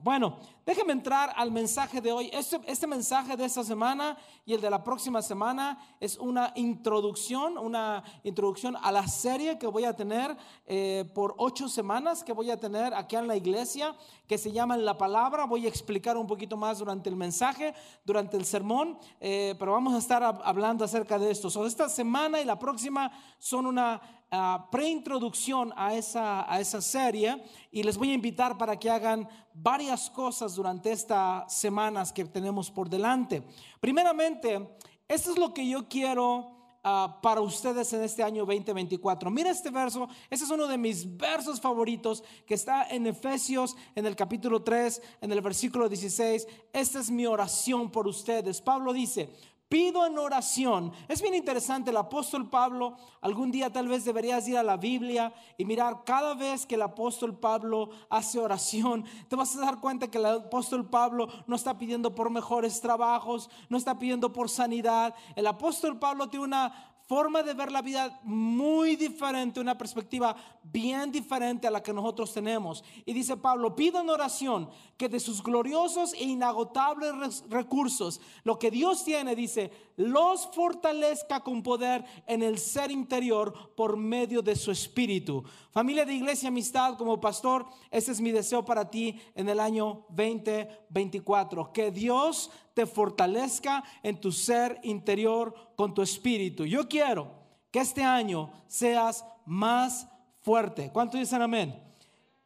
Bueno, déjeme entrar al mensaje de hoy. Este, este, mensaje de esta semana y el de la próxima semana es una introducción, una introducción a la serie que voy a tener eh, por ocho semanas que voy a tener aquí en la iglesia, que se llama La Palabra. Voy a explicar un poquito más durante el mensaje, durante el sermón, eh, pero vamos a estar hablando acerca de esto. So, esta semana y la próxima son una preintroducción a esa, a esa serie y les voy a invitar para que hagan varias cosas durante estas semanas que tenemos por delante. Primeramente, esto es lo que yo quiero ah, para ustedes en este año 2024. Mira este verso, este es uno de mis versos favoritos que está en Efesios en el capítulo 3, en el versículo 16. Esta es mi oración por ustedes. Pablo dice, pido en oración. Es bien interesante, el apóstol Pablo, algún día tal vez deberías ir a la Biblia y mirar cada vez que el apóstol Pablo hace oración, te vas a dar cuenta que el apóstol Pablo no está pidiendo por mejores trabajos, no está pidiendo por sanidad. El apóstol Pablo tiene una forma de ver la vida muy diferente, una perspectiva bien diferente a la que nosotros tenemos. Y dice Pablo, pido en oración que de sus gloriosos e inagotables recursos, lo que Dios tiene, dice, los fortalezca con poder en el ser interior por medio de su espíritu. Familia de Iglesia Amistad, como pastor, ese es mi deseo para ti en el año 2024. Que Dios te fortalezca en tu ser interior con tu espíritu. Yo quiero que este año seas más fuerte. ¿Cuántos dicen amén?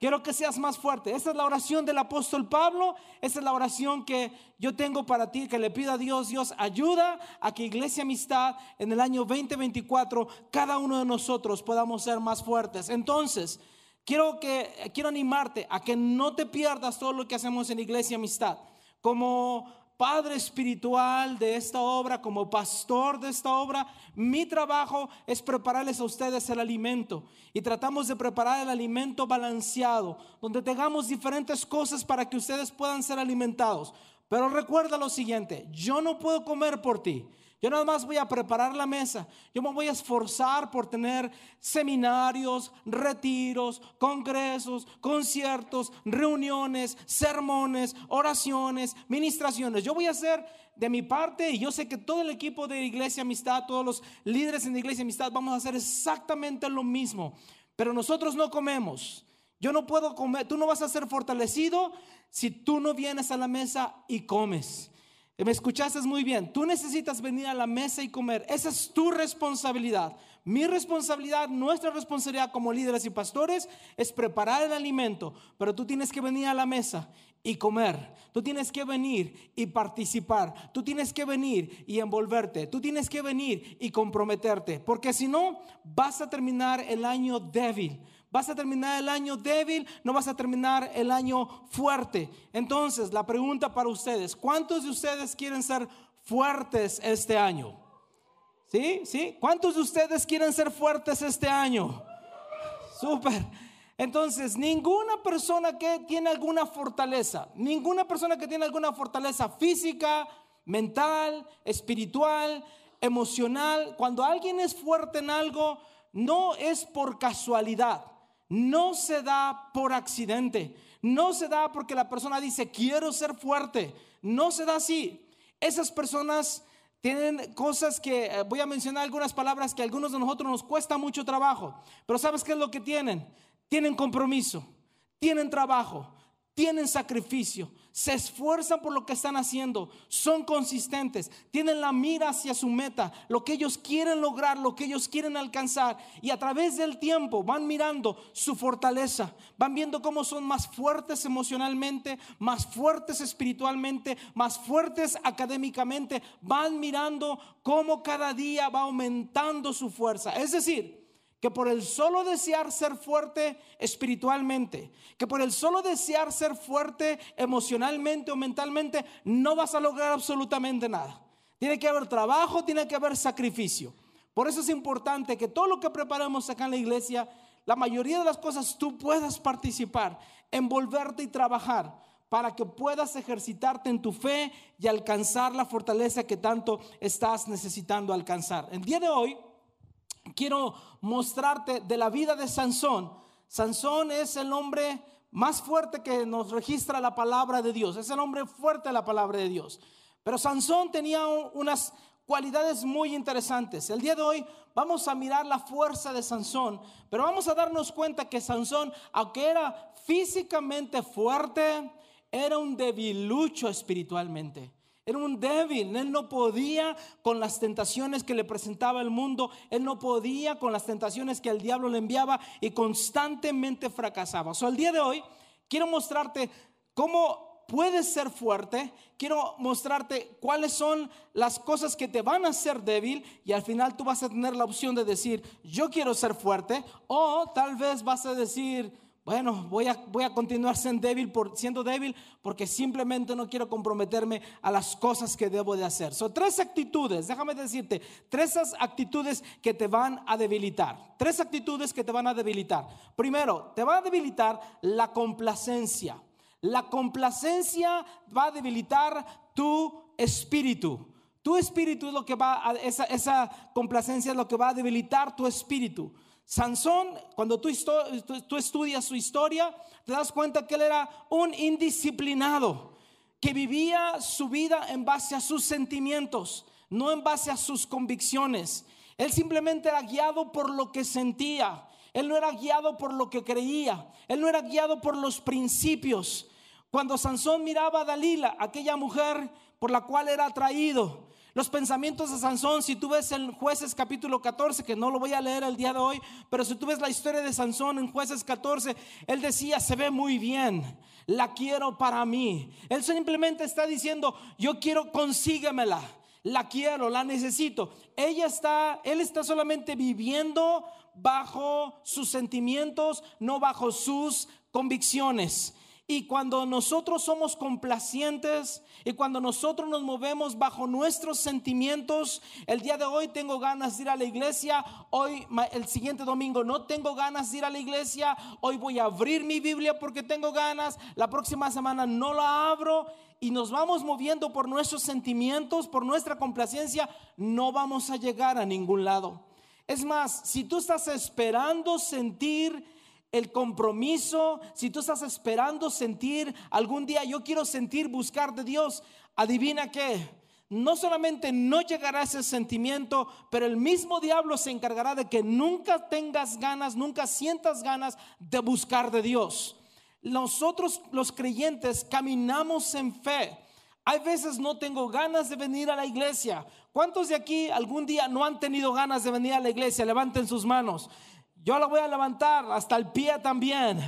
Quiero que seas más fuerte. Esta es la oración del apóstol Pablo. Esta es la oración que yo tengo para ti, que le pido a Dios. Dios, ayuda a que Iglesia Amistad en el año 2024, cada uno de nosotros podamos ser más fuertes. Entonces, quiero, que, quiero animarte a que no te pierdas todo lo que hacemos en Iglesia Amistad. Como padre espiritual de esta obra, como pastor de esta obra, mi trabajo es prepararles a ustedes el alimento. Y tratamos de preparar el alimento balanceado, donde tengamos diferentes cosas para que ustedes puedan ser alimentados. Pero recuerda lo siguiente, yo no puedo comer por ti. Yo nada más voy a preparar la mesa. Yo me voy a esforzar por tener seminarios, retiros, congresos, conciertos, reuniones, sermones, oraciones, ministraciones. Yo voy a hacer de mi parte y yo sé que todo el equipo de Iglesia Amistad, todos los líderes en Iglesia Amistad vamos a hacer exactamente lo mismo. Pero nosotros no comemos. Yo no puedo comer. Tú no vas a ser fortalecido si tú no vienes a la mesa y comes. Me escuchaste muy bien. Tú necesitas venir a la mesa y comer. Esa es tu responsabilidad. Mi responsabilidad, nuestra responsabilidad como líderes y pastores es preparar el alimento. Pero tú tienes que venir a la mesa y comer. Tú tienes que venir y participar. Tú tienes que venir y envolverte. Tú tienes que venir y comprometerte. Porque si no, vas a terminar el año débil vas a terminar el año débil, no vas a terminar el año fuerte. Entonces, la pregunta para ustedes, ¿cuántos de ustedes quieren ser fuertes este año? ¿Sí? ¿Sí? ¿Cuántos de ustedes quieren ser fuertes este año? Súper. Entonces, ninguna persona que tiene alguna fortaleza, ninguna persona que tiene alguna fortaleza física, mental, espiritual, emocional, cuando alguien es fuerte en algo, no es por casualidad no se da por accidente, no se da porque la persona dice, quiero ser fuerte, no se da así. Esas personas tienen cosas que, eh, voy a mencionar algunas palabras que a algunos de nosotros nos cuesta mucho trabajo, pero ¿sabes qué es lo que tienen? Tienen compromiso, tienen trabajo, tienen sacrificio, se esfuerzan por lo que están haciendo, son consistentes, tienen la mira hacia su meta, lo que ellos quieren lograr, lo que ellos quieren alcanzar. Y a través del tiempo van mirando su fortaleza, van viendo cómo son más fuertes emocionalmente, más fuertes espiritualmente, más fuertes académicamente, van mirando cómo cada día va aumentando su fuerza. Es decir, que por el solo desear ser fuerte espiritualmente, que por el solo desear ser fuerte emocionalmente o mentalmente, no vas a lograr absolutamente nada. Tiene que haber trabajo, tiene que haber sacrificio. Por eso es importante que todo lo que preparamos acá en la iglesia, la mayoría de las cosas tú puedas participar, envolverte y trabajar para que puedas ejercitarte en tu fe y alcanzar la fortaleza que tanto estás necesitando alcanzar. El día de hoy quiero mostrarte de la vida de Sansón. Sansón es el hombre más fuerte que nos registra la palabra de Dios. Es el hombre fuerte de la palabra de Dios. Pero Sansón tenía unas cualidades muy interesantes. El día de hoy vamos a mirar la fuerza de Sansón, pero vamos a darnos cuenta que Sansón, aunque era físicamente fuerte, era un debilucho espiritualmente. Era un débil, él no podía con las tentaciones que le presentaba el mundo, él no podía con las tentaciones que el diablo le enviaba y constantemente fracasaba. O el día de hoy quiero mostrarte cómo puedes ser fuerte, quiero mostrarte cuáles son las cosas que te van a hacer débil y al final tú vas a tener la opción de decir, yo quiero ser fuerte o tal vez vas a decir, bueno, voy a, voy a continuar siendo débil, por, siendo débil porque simplemente no quiero comprometerme a las cosas que debo de hacer. Son tres actitudes, déjame decirte, tres actitudes que te van a debilitar. Tres actitudes que te van a debilitar. Primero, te va a debilitar la complacencia. La complacencia va a debilitar tu espíritu. Tu espíritu es lo que va a, esa, esa complacencia es lo que va a debilitar tu espíritu. Sansón, cuando tú, estudias su historia, te das cuenta que él era un indisciplinado, que vivía su vida en base a sus sentimientos, no en base a sus convicciones. Él simplemente era guiado por lo que sentía. Él no era guiado por lo que creía. Él no era guiado por los principios. Cuando Sansón miraba a Dalila, aquella mujer por la cual era atraído, los pensamientos de Sansón, si tú ves en Jueces capítulo 14, que no lo voy a leer el día de hoy, pero si tú ves la historia de Sansón en Jueces 14, él decía, se ve muy bien, la quiero para mí. Él simplemente está diciendo, yo quiero, consíguemela, la quiero, la necesito. Ella está, él está solamente viviendo bajo sus sentimientos, no bajo sus convicciones. Y cuando nosotros somos complacientes y cuando nosotros nos movemos bajo nuestros sentimientos, el día de hoy tengo ganas de ir a la iglesia, hoy el siguiente domingo no tengo ganas de ir a la iglesia, hoy voy a abrir mi Biblia porque tengo ganas, la próxima semana no la abro. Y nos vamos moviendo por nuestros sentimientos, por nuestra complacencia, no vamos a llegar a ningún lado. Es más, si tú estás esperando sentir el compromiso, si tú estás esperando sentir algún día, yo quiero sentir, buscar de Dios, adivina qué. No solamente no llegará ese sentimiento, pero el mismo diablo se encargará de que nunca tengas ganas, nunca sientas ganas de buscar de Dios. Nosotros los creyentes caminamos en fe. Hay veces no tengo ganas de venir a la iglesia. ¿Cuántos de aquí algún día no han tenido ganas de venir a la iglesia? Levanten sus manos. Yo la voy a levantar hasta el pie también.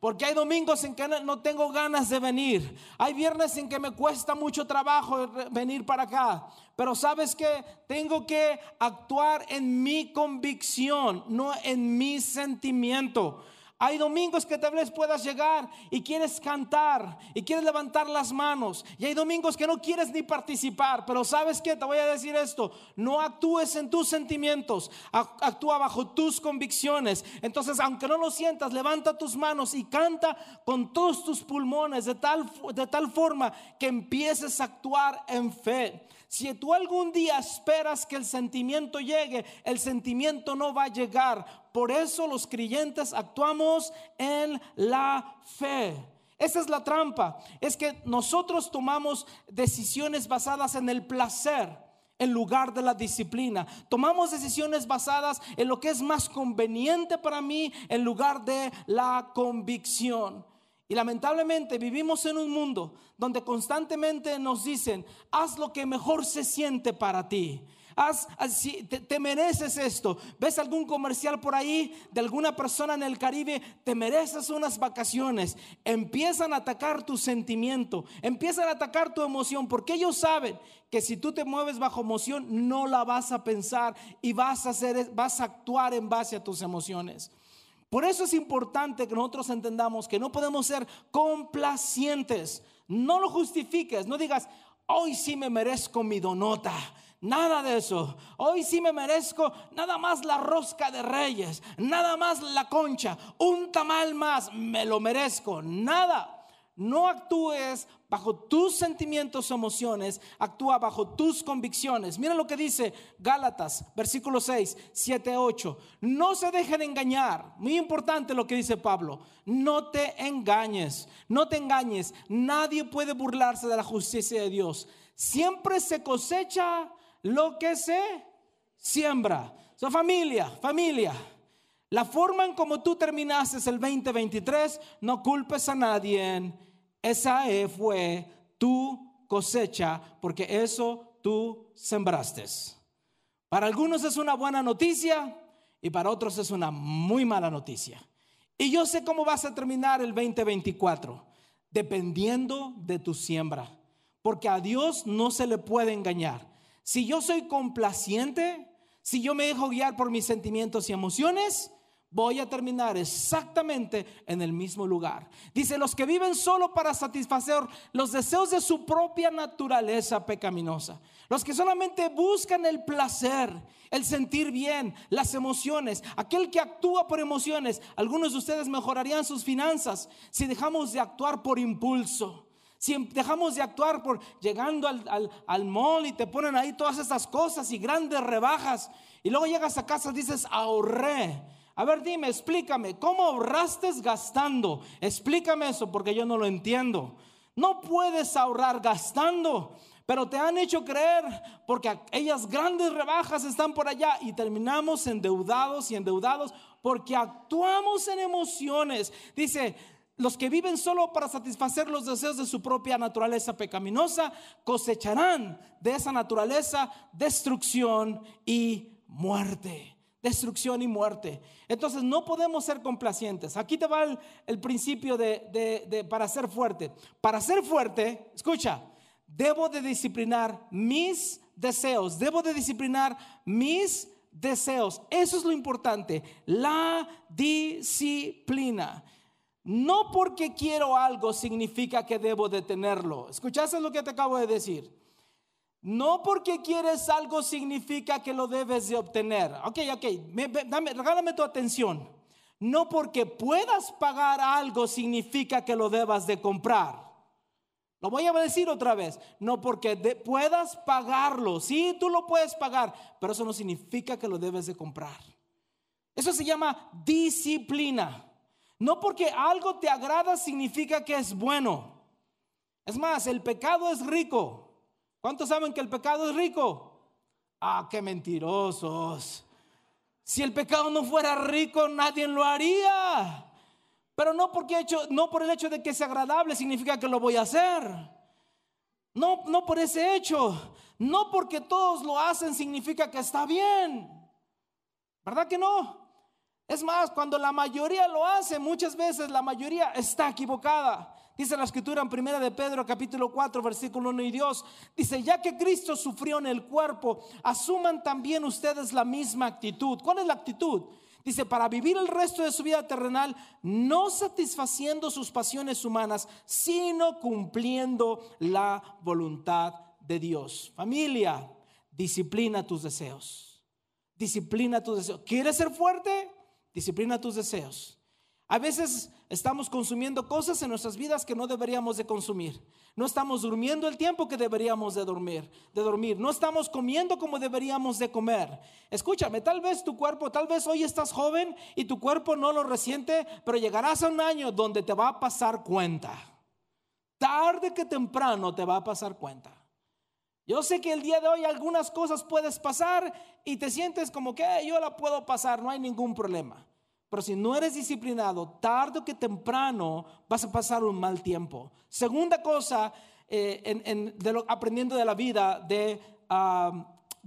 Porque hay domingos en que no tengo ganas de venir. Hay viernes en que me cuesta mucho trabajo venir para acá. Pero sabes que tengo que actuar en mi convicción, no en mi sentimiento. Hay domingos que tal vez puedas llegar y quieres cantar y quieres levantar las manos. Y hay domingos que no quieres ni participar. Pero sabes que te voy a decir esto. No actúes en tus sentimientos. Actúa bajo tus convicciones. Entonces, aunque no lo sientas, levanta tus manos y canta con todos tus pulmones de tal, de tal forma que empieces a actuar en fe. Si tú algún día esperas que el sentimiento llegue, el sentimiento no va a llegar. Por eso los creyentes actuamos en la fe. Esa es la trampa. Es que nosotros tomamos decisiones basadas en el placer en lugar de la disciplina. Tomamos decisiones basadas en lo que es más conveniente para mí en lugar de la convicción. Y lamentablemente vivimos en un mundo donde constantemente nos dicen, haz lo que mejor se siente para ti. Haz, así, te, mereces esto. ¿Ves algún comercial por ahí de alguna persona en el Caribe? Te mereces unas vacaciones. Empiezan a atacar tu sentimiento, empiezan a atacar tu emoción, porque ellos saben que si tú te mueves bajo emoción, no la vas a pensar y vas a, hacer, vas a actuar en base a tus emociones. Por eso es importante que nosotros entendamos que no podemos ser complacientes. No lo justifiques, no digas, hoy sí me merezco mi donota. Nada de eso. Hoy sí me merezco nada más la rosca de reyes, nada más la concha, un tamal más, me lo merezco. Nada. No actúes bajo tus sentimientos o emociones, actúa bajo tus convicciones. Mira lo que dice Gálatas, versículo 6, 7, 8. No se dejen engañar. Muy importante lo que dice Pablo. No te engañes, no te engañes. Nadie puede burlarse de la justicia de Dios. Siempre se cosecha lo que se siembra. Su familia, familia. La forma en como tú terminaste el 2023, no culpes a nadie. Esa fue tu cosecha, porque eso tú sembraste. Para algunos es una buena noticia y para otros es una muy mala noticia. Y yo sé cómo vas a terminar el 2024, dependiendo de tu siembra, porque a Dios no se le puede engañar. Si yo soy complaciente, si yo me dejo guiar por mis sentimientos y emociones, voy a terminar exactamente en el mismo lugar. Dice, los que viven solo para satisfacer los deseos de su propia naturaleza pecaminosa. Los que solamente buscan el placer, el sentir bien, las emociones. Aquel que actúa por emociones. Algunos de ustedes mejorarían sus finanzas si dejamos de actuar por impulso. Si dejamos de actuar por llegando al, al mall y te ponen ahí todas estas cosas y grandes rebajas. Y luego llegas a casa y dices, ahorré a ver, dime, explícame, ¿cómo ahorraste gastando? Explícame eso porque yo no lo entiendo. No puedes ahorrar gastando, pero te han hecho creer porque aquellas grandes rebajas están por allá y terminamos endeudados y endeudados porque actuamos en emociones. Dice, los que viven solo para satisfacer los deseos de su propia naturaleza pecaminosa cosecharán de esa naturaleza destrucción y muerte destrucción y muerte. Entonces no podemos ser complacientes. Aquí te va el, principio de, para ser fuerte. Para ser fuerte, escucha, debo de disciplinar mis deseos, debo de disciplinar mis deseos. Eso es lo importante, la disciplina. No porque quiero algo significa que debo de tenerlo. ¿Escuchaste lo que te acabo de decir? No porque quieres algo significa que lo debes de obtener. Ok, ok, dame, regálame tu atención. No porque puedas pagar algo significa que lo debas de comprar. Lo voy a decir otra vez. No porque puedas pagarlo. Sí, tú lo puedes pagar, pero eso no significa que lo debes de comprar. Eso se llama disciplina. No porque algo te agrada significa que es bueno. Es más, el pecado es rico. ¿Cuántos saben que el pecado es rico? Ah, qué mentirosos. Si el pecado no fuera rico, nadie lo haría. Pero no porque no por el hecho de que sea agradable significa que lo voy a hacer. No, no por ese hecho. No porque todos lo hacen significa que está bien. ¿Verdad que no? Es más, cuando la mayoría lo hace, muchas veces la mayoría está equivocada. Dice la escritura en primera de Pedro capítulo 4 versículo 1 y Dios dice, ya que Cristo sufrió en el cuerpo, asuman también ustedes la misma actitud. ¿Cuál es la actitud? Dice, para vivir el resto de su vida terrenal, no satisfaciendo sus pasiones humanas, sino cumpliendo la voluntad de Dios. Familia, disciplina tus deseos. Disciplina tus deseos. ¿Quieres ser fuerte? Disciplina tus deseos. A veces estamos consumiendo cosas en nuestras vidas que no deberíamos de consumir. No estamos durmiendo el tiempo que deberíamos de dormir, de dormir. No estamos comiendo como deberíamos de comer. Escúchame, tal vez tu cuerpo, tal vez hoy estás joven y tu cuerpo no lo resiente, pero llegarás a un año donde te va a pasar cuenta. Tarde que temprano te va a pasar cuenta. Yo sé que el día de hoy algunas cosas puedes pasar y te sientes como que yo la puedo pasar, no hay ningún problema. Pero si no eres disciplinado, tarde o que temprano vas a pasar un mal tiempo. Segunda cosa, eh, aprendiendo de la vida de,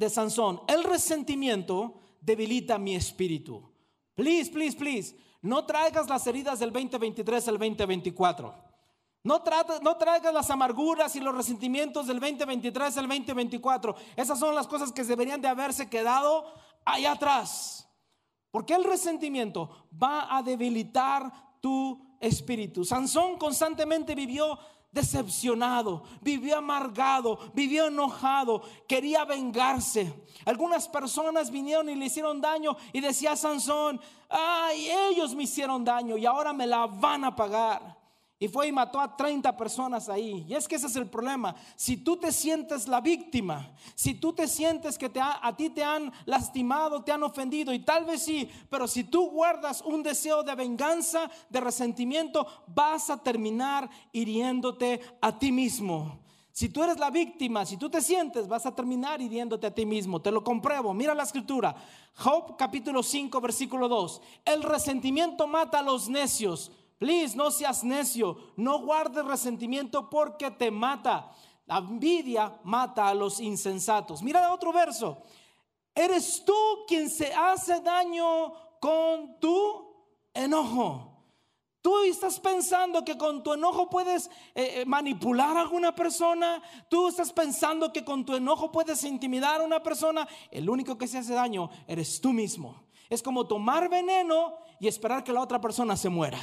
Sansón, el resentimiento debilita mi espíritu. Please, please, please, no traigas las heridas del 2023 al 2024. No, no traigas las amarguras y los resentimientos del 2023 al 2024. Esas son las cosas que deberían de haberse quedado allá atrás. Porque el resentimiento va a debilitar tu espíritu. Sansón constantemente vivió decepcionado, vivió amargado, vivió enojado, quería vengarse. Algunas personas vinieron y le hicieron daño y decía Sansón, ay, ellos me hicieron daño y ahora me la van a pagar. Y fue y mató a 30 personas ahí. Y es que ese es el problema. Si tú te sientes la víctima, si tú te sientes que te a ti te han lastimado, te han ofendido, y tal vez sí, pero si tú guardas un deseo de venganza, de resentimiento, vas a terminar hiriéndote a ti mismo. Si tú eres la víctima, si tú te sientes, vas a terminar hiriéndote a ti mismo. Te lo compruebo. Mira la escritura. Job capítulo 5, versículo 2. El resentimiento mata a los necios. Please, no seas necio. No guardes resentimiento porque te mata. La envidia mata a los insensatos. Mira otro verso. Eres tú quien se hace daño con tu enojo. Tú estás pensando que con tu enojo puedes eh, eh, manipular a alguna persona. Tú estás pensando que con tu enojo puedes intimidar a una persona. El único que se hace daño eres tú mismo. Es como tomar veneno y esperar que la otra persona se muera.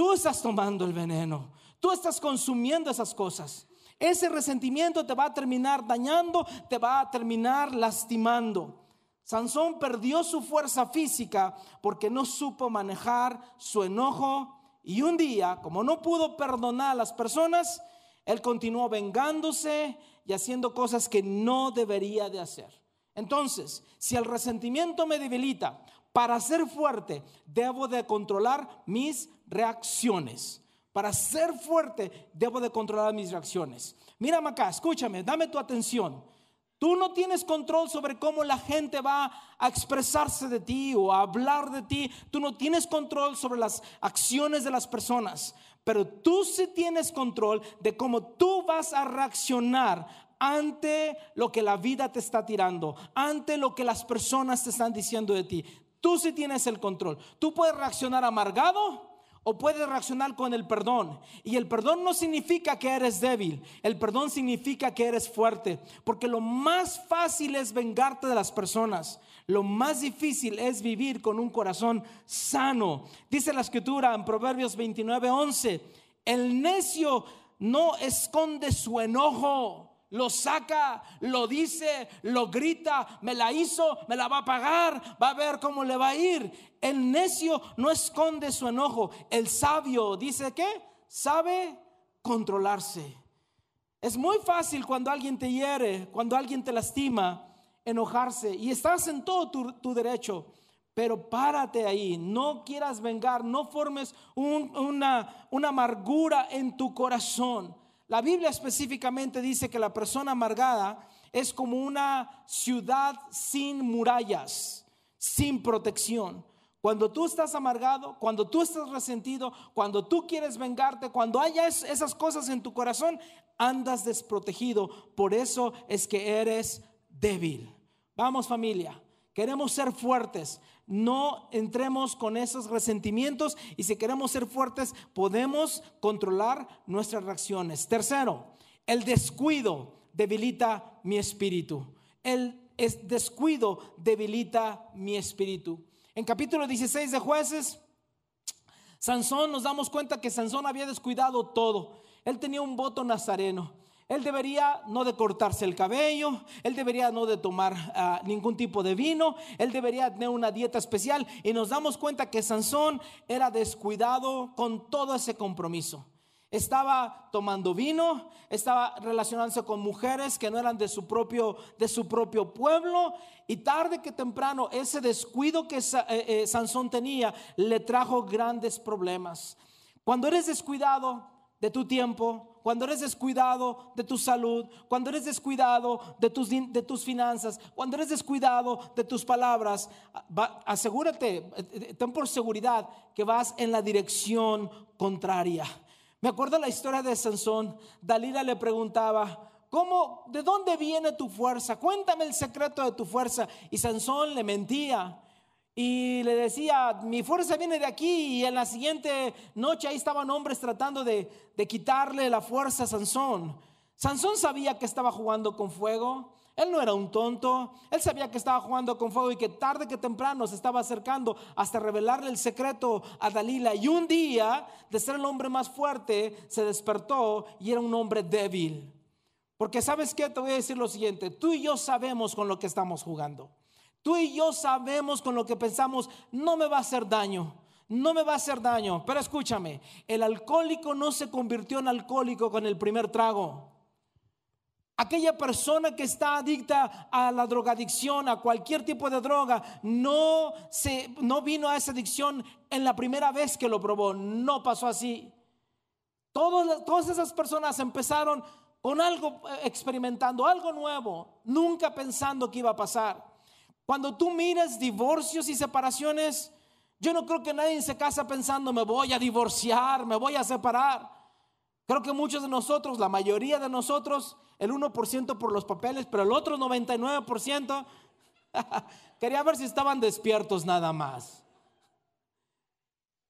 Tú estás tomando el veneno. Tú estás consumiendo esas cosas. Ese resentimiento te va a terminar dañando, te va a terminar lastimando. Sansón perdió su fuerza física porque no supo manejar su enojo y un día, como no pudo perdonar a las personas, él continuó vengándose y haciendo cosas que no debería de hacer. Entonces, si el resentimiento me debilita, para ser fuerte debo de controlar mis reacciones. Para ser fuerte debo de controlar mis reacciones. Mírame acá, escúchame, dame tu atención. Tú no tienes control sobre cómo la gente va a expresarse de ti o a hablar de ti. Tú no tienes control sobre las acciones de las personas. Pero tú sí tienes control de cómo tú vas a reaccionar ante lo que la vida te está tirando, ante lo que las personas te están diciendo de ti. Tú sí tienes el control. Tú puedes reaccionar amargado o puedes reaccionar con el perdón. Y el perdón no significa que eres débil, el perdón significa que eres fuerte, porque lo más fácil es vengarte de las personas. Lo más difícil es vivir con un corazón sano. Dice la escritura en Proverbios 29, 11, el necio no esconde su enojo lo saca, lo dice, lo grita, me la hizo, me la va a pagar, va a ver cómo le va a ir. El necio no esconde su enojo, el sabio dice que sabe controlarse. Es muy fácil cuando alguien te hiere, cuando alguien te lastima, enojarse y estás en todo tu, derecho. Pero párate ahí, no quieras vengar, no formes una, una amargura en tu corazón. La Biblia específicamente dice que la persona amargada es como una ciudad sin murallas, sin protección. Cuando tú estás amargado, cuando tú estás resentido, cuando tú quieres vengarte, cuando haya esas cosas en tu corazón, andas desprotegido. Por eso es que eres débil. Vamos familia, queremos ser fuertes no entremos con esos resentimientos y si queremos ser fuertes podemos controlar nuestras reacciones. Tercero, el descuido debilita mi espíritu. El descuido debilita mi espíritu. En capítulo 16 de jueces, Sansón nos damos cuenta que Sansón había descuidado todo. Él tenía un voto nazareno. Él debería no de cortarse el cabello, él debería no de tomar ah, ningún tipo de vino, él debería tener una dieta especial y nos damos cuenta que Sansón era descuidado con todo ese compromiso. Estaba tomando vino, estaba relacionándose con mujeres que no eran de su propio, de su propio pueblo y tarde que temprano ese descuido que eh, eh, Sansón tenía le trajo grandes problemas. Cuando eres descuidado de tu tiempo, cuando eres descuidado de tu salud, cuando eres descuidado de tus, de tus finanzas, cuando eres descuidado de tus palabras, asegúrate, eh, eh, ten por seguridad que vas en la dirección contraria. Me acuerdo la historia de Sansón. Dalila le preguntaba, ¿cómo, de dónde viene tu fuerza? Cuéntame el secreto de tu fuerza. Y Sansón le mentía. Y le decía, mi fuerza viene de aquí. Y en la siguiente noche ahí estaban hombres tratando de, de quitarle la fuerza a Sansón. Sansón sabía que estaba jugando con fuego. Él no era un tonto. Él sabía que estaba jugando con fuego y que tarde que temprano se estaba acercando hasta revelarle el secreto a Dalila. Y un día, de ser el hombre más fuerte, se despertó y era un hombre débil. Porque sabes qué, te voy a decir lo siguiente. Tú y yo sabemos con lo que estamos jugando. Tú y yo sabemos con lo que pensamos, no me va a hacer daño. no me va a hacer daño. Pero escúchame, el alcohólico no se convirtió en alcohólico con el primer trago. Aquella persona que está adicta a la drogadicción, a cualquier tipo de droga, no, se, no vino a esa adicción en la primera vez que lo probó. No pasó así. todas esas personas empezaron con algo eh, experimentando, algo nuevo, nunca pensando que iba a pasar. Cuando tú miras divorcios y separaciones, yo no creo que nadie se casa pensando me voy a divorciar, me voy a separar. Creo que muchos de nosotros, la mayoría de nosotros, el 1% por los papeles, pero el otro 99% quería ver si estaban despiertos nada más.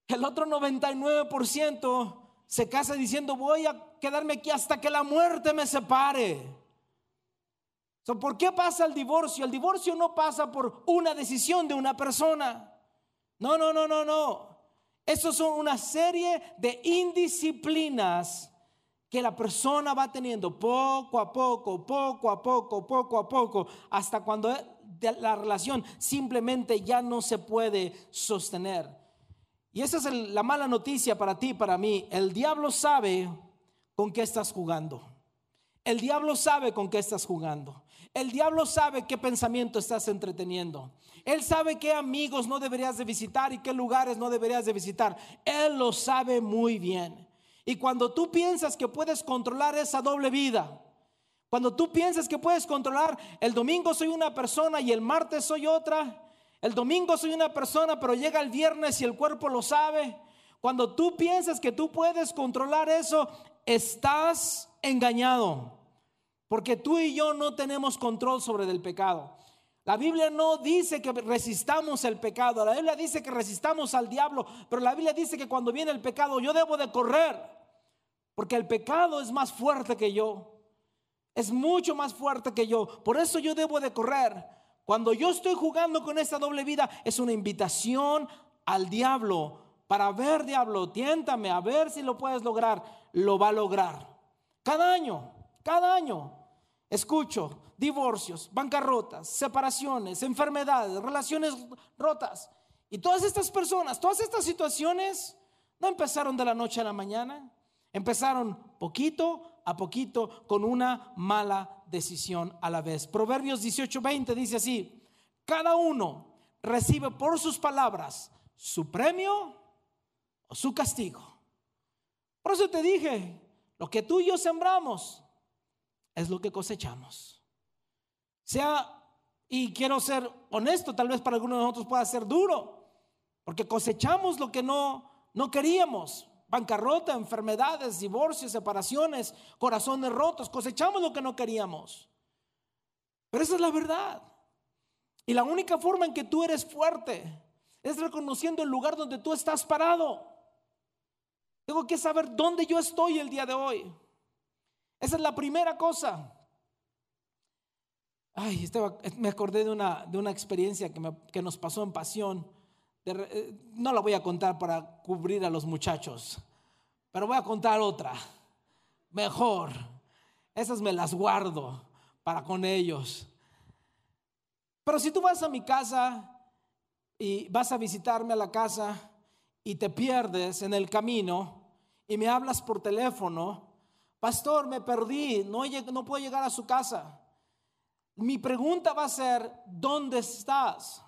El otro 99% se casa diciendo voy a quedarme aquí hasta que la muerte me separe. ¿Por qué pasa el divorcio? El divorcio no pasa por una decisión de una persona. No, no, no, no, no. Eso son una serie de indisciplinas que la persona va teniendo poco a poco, poco a poco, poco a poco, hasta cuando la relación simplemente ya no se puede sostener. Y esa es la mala noticia para ti, para mí. El diablo sabe con qué estás jugando. El diablo sabe con qué estás jugando. El diablo sabe qué pensamiento estás entreteniendo. Él sabe qué amigos no deberías de visitar y qué lugares no deberías de visitar. Él lo sabe muy bien. Y cuando tú piensas que puedes controlar esa doble vida, cuando tú piensas que puedes controlar, el domingo soy una persona y el martes soy otra, el domingo soy una persona, pero llega el viernes y el cuerpo lo sabe. Cuando tú piensas que tú puedes controlar eso, estás engañado. Porque tú y yo no tenemos control sobre el pecado. La Biblia no dice que resistamos el pecado, la Biblia dice que resistamos al diablo, pero la Biblia dice que cuando viene el pecado yo debo de correr, porque el pecado es más fuerte que yo, es mucho más fuerte que yo, por eso yo debo de correr. Cuando yo estoy jugando con esta doble vida es una invitación al diablo para ver, diablo, tiéntame a ver si lo puedes lograr, lo va a lograr. Cada año, cada año escucho divorcios, bancarrotas, separaciones, enfermedades, relaciones rotas. Y todas estas personas, todas estas situaciones no empezaron de la noche a la mañana, empezaron poquito a poquito con una mala decisión a la vez. Proverbios 18:20 dice así, cada uno recibe por sus palabras su premio o su castigo. Por eso te dije, lo que tú y yo sembramos, es lo que cosechamos. Sea, y quiero ser honesto, tal vez para algunos de nosotros pueda ser duro, porque cosechamos lo que no, no queríamos. Bancarrota, enfermedades, divorcios, separaciones, corazones rotos, cosechamos lo que no queríamos. Pero esa es la verdad. Y la única forma en que tú eres fuerte es reconociendo el lugar donde tú estás parado. Tengo que saber dónde yo estoy el día de hoy. Esa es la primera cosa. Ay, me acordé de una, de una experiencia que, que, nos pasó en pasión. Eh, no la voy a contar para cubrir a los muchachos, pero voy a contar otra. Mejor. Esas me las guardo para con ellos. Pero si tú vas a mi casa y vas a visitarme a la casa y te pierdes en el camino y me hablas por teléfono, pastor, me perdí, no, puedo llegar a su casa. Mi pregunta va a ser, ¿dónde estás?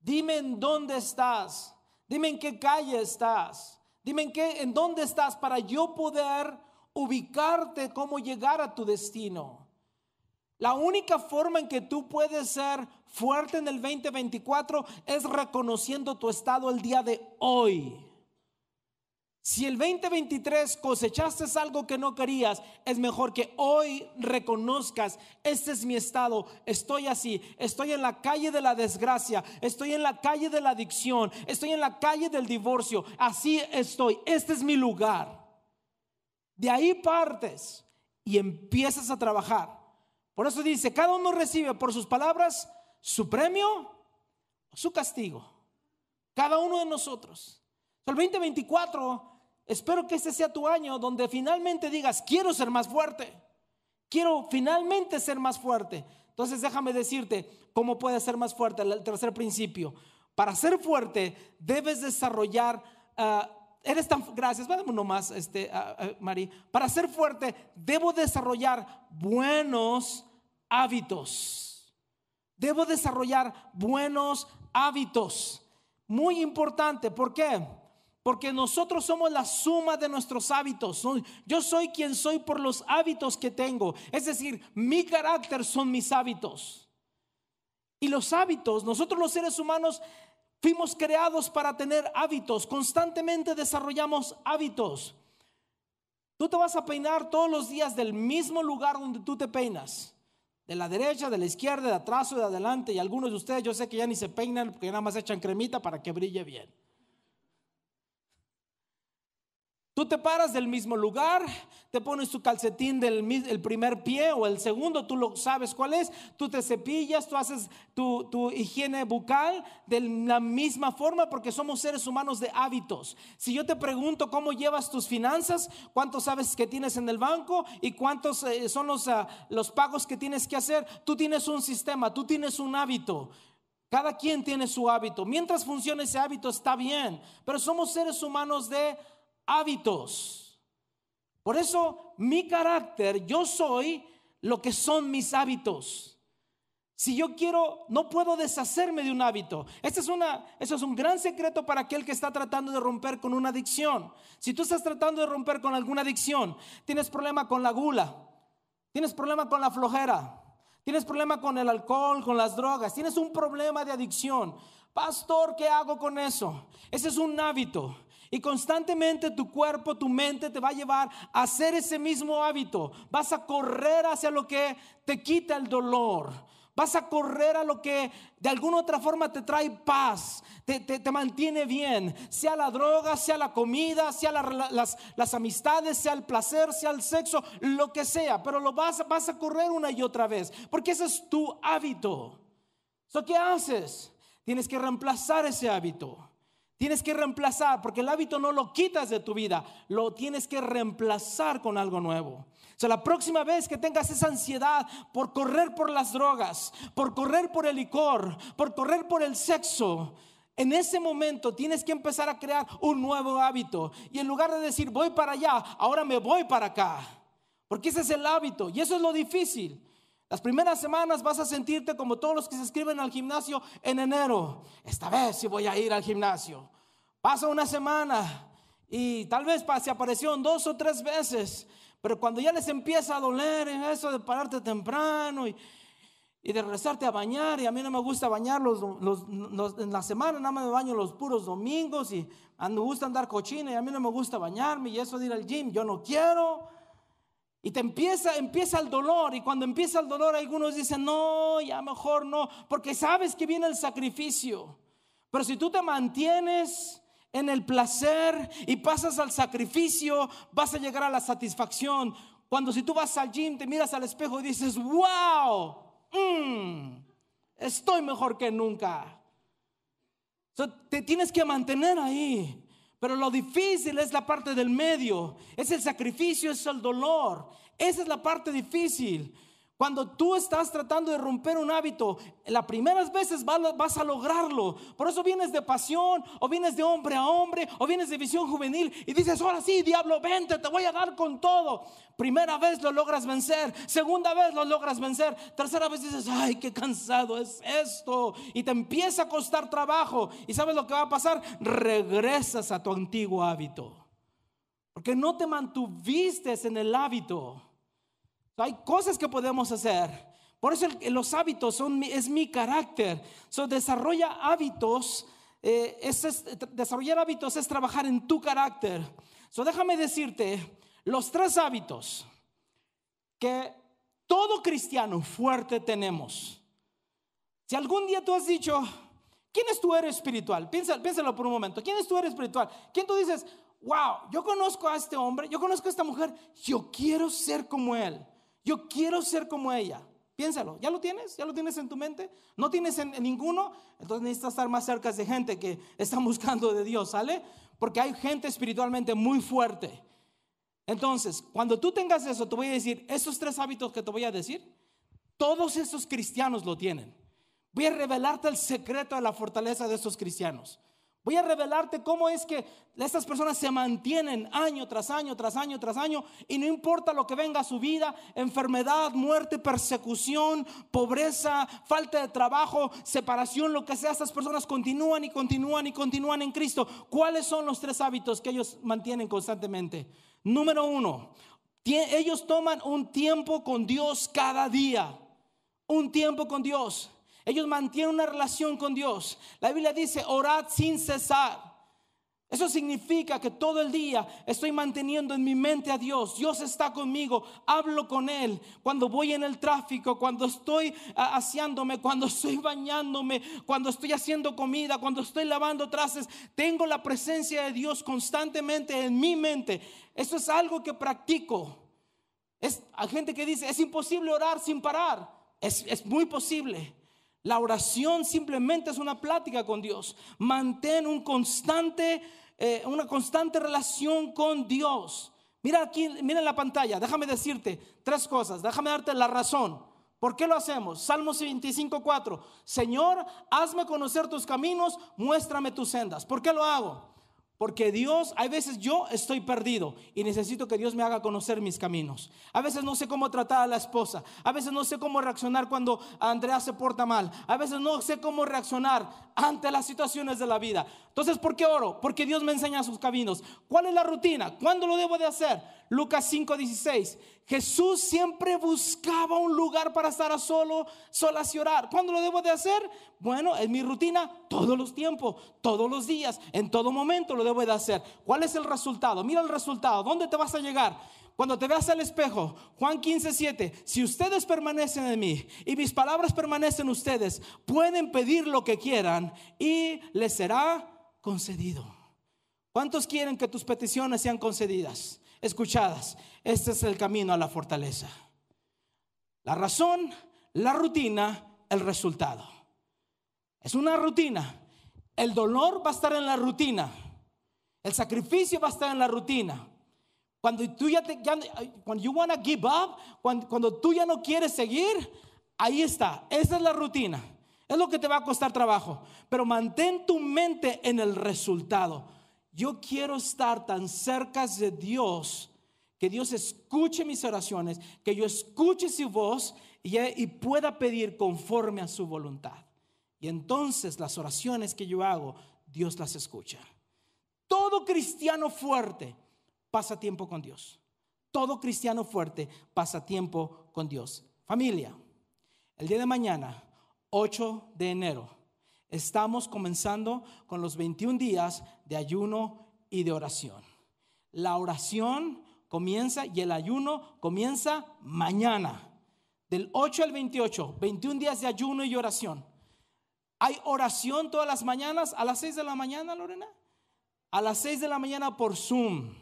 Dime en dónde estás. Dime en qué calle estás. Dime en, qué, en dónde estás para yo poder ubicarte, cómo llegar a tu destino. La única forma en que tú puedes ser fuerte en el 2024 es reconociendo tu estado el día de hoy. Si el 2023 cosechaste algo que no querías, es mejor que hoy reconozcas, este es mi estado, estoy así, estoy en la calle de la desgracia, estoy en la calle de la adicción, estoy en la calle del divorcio, así estoy, este es mi lugar. De ahí partes y empiezas a trabajar. Por eso dice, cada uno recibe por sus palabras su premio su castigo. Cada uno de nosotros. El 2024 Espero que este sea tu año donde finalmente digas, quiero ser más fuerte. Quiero finalmente ser más fuerte. Entonces déjame decirte cómo puedes ser más fuerte. El tercer principio. para ser fuerte debes desarrollar... ah, eres tan, gracias, dame uno más, este, Mari. Para ser fuerte, debo desarrollar buenos hábitos. Debo desarrollar buenos hábitos. Muy importante, ¿por qué? Porque nosotros somos la suma de nuestros hábitos. Yo soy quien soy por los hábitos que tengo. Es decir, mi carácter son mis hábitos. Y los hábitos, nosotros los seres humanos fuimos creados para tener hábitos. Constantemente desarrollamos hábitos. Tú te vas a peinar todos los días del mismo lugar donde tú te peinas. De la derecha, de la izquierda, de atrás o de adelante. Y algunos de ustedes yo sé que ya ni se peinan porque nada más echan cremita para que brille bien. Tú te paras del mismo lugar, te pones tu calcetín del el primer pie o el segundo, tú lo sabes cuál es, tú te cepillas, tú haces tu, higiene bucal de la misma forma porque somos seres humanos de hábitos. Si yo te pregunto cómo llevas tus finanzas, cuánto sabes que tienes en el banco y cuántos eh, son los, uh, los pagos que tienes que hacer, tú tienes un sistema, tú tienes un hábito. Cada quien tiene su hábito. Mientras funcione ese hábito está bien, pero somos seres humanos de hábitos. Por eso mi carácter, yo soy lo que son mis hábitos. Si yo quiero, no puedo deshacerme de un hábito. Este es una, eso es un gran secreto para aquel que está tratando de romper con una adicción. Si tú estás tratando de romper con alguna adicción, tienes problema con la gula, tienes problema con la flojera, tienes problema con el alcohol, con las drogas, tienes un problema de adicción. Pastor, ¿qué hago con eso? Ese es un hábito. Y constantemente tu cuerpo, tu mente te va a llevar a hacer ese mismo hábito. Vas a correr hacia lo que te quita el dolor. Vas a correr a lo que de alguna otra forma te trae paz, te, te, mantiene bien, sea la droga, sea la comida, sea las, las, amistades, sea el placer, sea el sexo, lo que sea, pero lo vas, vas a correr una y otra vez, porque ese es tu hábito. ¿Qué haces? Tienes que reemplazar ese hábito. Tienes que reemplazar, porque el hábito no lo quitas de tu vida, lo tienes que reemplazar con algo nuevo. O sea, la próxima vez que tengas esa ansiedad por correr por las drogas, por correr por el licor, por correr por el sexo, en ese momento tienes que empezar a crear un nuevo hábito. Y en lugar de decir voy para allá, ahora me voy para acá. Porque ese es el hábito y eso es lo difícil. Las primeras semanas vas a sentirte como todos los que se inscriben al gimnasio en enero. Esta vez sí voy a ir al gimnasio. Pasa una semana y tal vez se aparecieron dos o tres veces. Pero cuando ya les empieza a doler eso de pararte temprano y, de regresarte a bañar, y a mí no me gusta bañar en la semana, nada más me baño los puros domingos y me gusta andar cochina y a mí no me gusta bañarme y eso de ir al gym, yo no quiero. Y te empieza, empieza el dolor. Y cuando empieza el dolor, algunos dicen, no, ya mejor no, porque sabes que viene el sacrificio. Pero si tú te mantienes en el placer y pasas al sacrificio, vas a llegar a la satisfacción. Cuando si tú vas al gym, te miras al espejo y dices, wow, mm, estoy mejor que nunca. te tienes que mantener ahí. Pero lo difícil es la parte del medio, es el sacrificio, es el dolor. Esa es la parte difícil. Cuando tú estás tratando de romper un hábito, las primeras veces vas a lograrlo. Por eso vienes de pasión, o vienes de hombre a hombre, o vienes de visión juvenil y dices, ahora sí, diablo, vente, te voy a dar con todo. Primera vez lo logras vencer, segunda vez lo logras vencer, tercera vez dices, ay, qué cansado es esto. Y te empieza a costar trabajo. ¿Y sabes lo que va a pasar? Regresas a tu antiguo hábito. Porque no te mantuviste en el hábito. Hay cosas que podemos hacer. Por eso los hábitos son, es mi carácter. So, desarrolla hábitos. Eh, es, desarrollar hábitos es trabajar en tu carácter. So, déjame decirte los tres hábitos que todo cristiano fuerte tenemos. Si algún día tú has dicho, ¿quién es tu héroe espiritual? piénsalo por un momento. ¿Quién es tu héroe espiritual? ¿Quién tú dices, wow, yo conozco a este hombre, yo conozco a esta mujer, yo quiero ser como él? Yo quiero ser como ella. Piénsalo, ¿ya lo tienes? ¿Ya lo tienes en tu mente? ¿No tienes en, ninguno? Entonces necesitas estar más cerca de gente que están buscando de Dios, ¿sale? Porque hay gente espiritualmente muy fuerte. Entonces, cuando tú tengas eso, te voy a decir, esos tres hábitos que te voy a decir, todos esos cristianos lo tienen. Voy a revelarte el secreto de la fortaleza de estos cristianos. Voy a revelarte cómo es que estas personas se mantienen año tras año, tras año, tras año, y no importa lo que venga a su vida, enfermedad, muerte, persecución, pobreza, falta de trabajo, separación, lo que sea, estas personas continúan y continúan y continúan en Cristo. ¿Cuáles son los tres hábitos que ellos mantienen constantemente? Número uno, ellos toman un tiempo con Dios cada día, un tiempo con Dios. Ellos mantienen una relación con Dios. La Biblia dice, orad sin cesar. Eso significa que todo el día estoy manteniendo en mi mente a Dios. Dios está conmigo, hablo con Él. Cuando voy en el tráfico, cuando estoy aseándome, cuando estoy bañándome, cuando estoy haciendo comida, cuando estoy lavando trastes, tengo la presencia de Dios constantemente en mi mente. Eso es algo que practico. Hay gente que dice, es imposible orar sin parar. Es, es muy posible. La oración simplemente es una plática con Dios. Mantén un constante, eh, una constante relación con Dios. Mira aquí, mira en la pantalla, déjame decirte tres cosas, déjame darte la razón. ¿Por qué lo hacemos? Salmos 25.4. Señor, hazme conocer tus caminos, muéstrame tus sendas. ¿Por qué lo hago? Porque Dios, hay veces yo estoy perdido y necesito que Dios me haga conocer mis caminos. A veces no sé cómo tratar a la esposa. A veces no sé cómo reaccionar cuando Andrea se porta mal. A veces no sé cómo reaccionar ante las situaciones de la vida. Entonces, ¿por qué oro? Porque Dios me enseña sus caminos. ¿Cuál es la rutina? ¿Cuándo lo debo de hacer? Lucas 5:16. Jesús siempre buscaba un lugar para estar a solo, solas y orar. ¿Cuándo lo debo de hacer? Bueno, es mi rutina todos los tiempos, todos los días, en todo momento lo debo de hacer. ¿Cuál es el resultado? Mira el resultado. ¿Dónde te vas a llegar? Cuando te veas al espejo, Juan 15, 7, si ustedes permanecen en mí y mis palabras permanecen en ustedes, pueden pedir lo que quieran y les será concedido. ¿Cuántos quieren que tus peticiones sean concedidas? Escuchadas. Este es el camino a la fortaleza. La razón, la rutina, el resultado. Es una rutina. El dolor va a estar en la rutina. El sacrificio va a estar en la rutina. Cuando tú ya te, cuando you wanna give up, cuando tú ya no quieres seguir, ahí está. Esa es la rutina. Es lo que te va a costar trabajo. Pero mantén tu mente en el resultado yo quiero estar tan cerca de Dios que Dios escuche mis oraciones, que yo escuche su voz y, pueda pedir conforme a su voluntad. Y entonces las oraciones que yo hago, Dios las escucha. Todo cristiano fuerte pasa tiempo con Dios. Todo cristiano fuerte pasa tiempo con Dios. Familia, el día de mañana, 8 de enero, Estamos comenzando con los 21 días de ayuno y de oración. La oración comienza y el ayuno comienza mañana. Del 8 al 28, 21 días de ayuno y oración. Hay oración todas las mañanas a las 6 de la mañana, Lorena. A las 6 de la mañana por Zoom.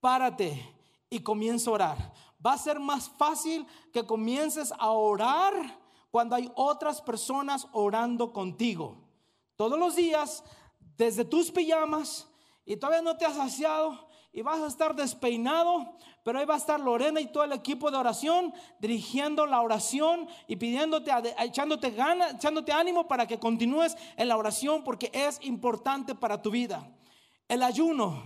Párate y comienza a orar. Va a ser más fácil que comiences a orar cuando hay otras personas orando contigo. Todos los días, desde tus pijamas, y todavía no te has saciado, y vas a estar despeinado, pero ahí va a estar Lorena y todo el equipo de oración dirigiendo la oración y pidiéndote, echándote ganas, echándote ánimo para que continúes en la oración porque es importante para tu vida. El ayuno,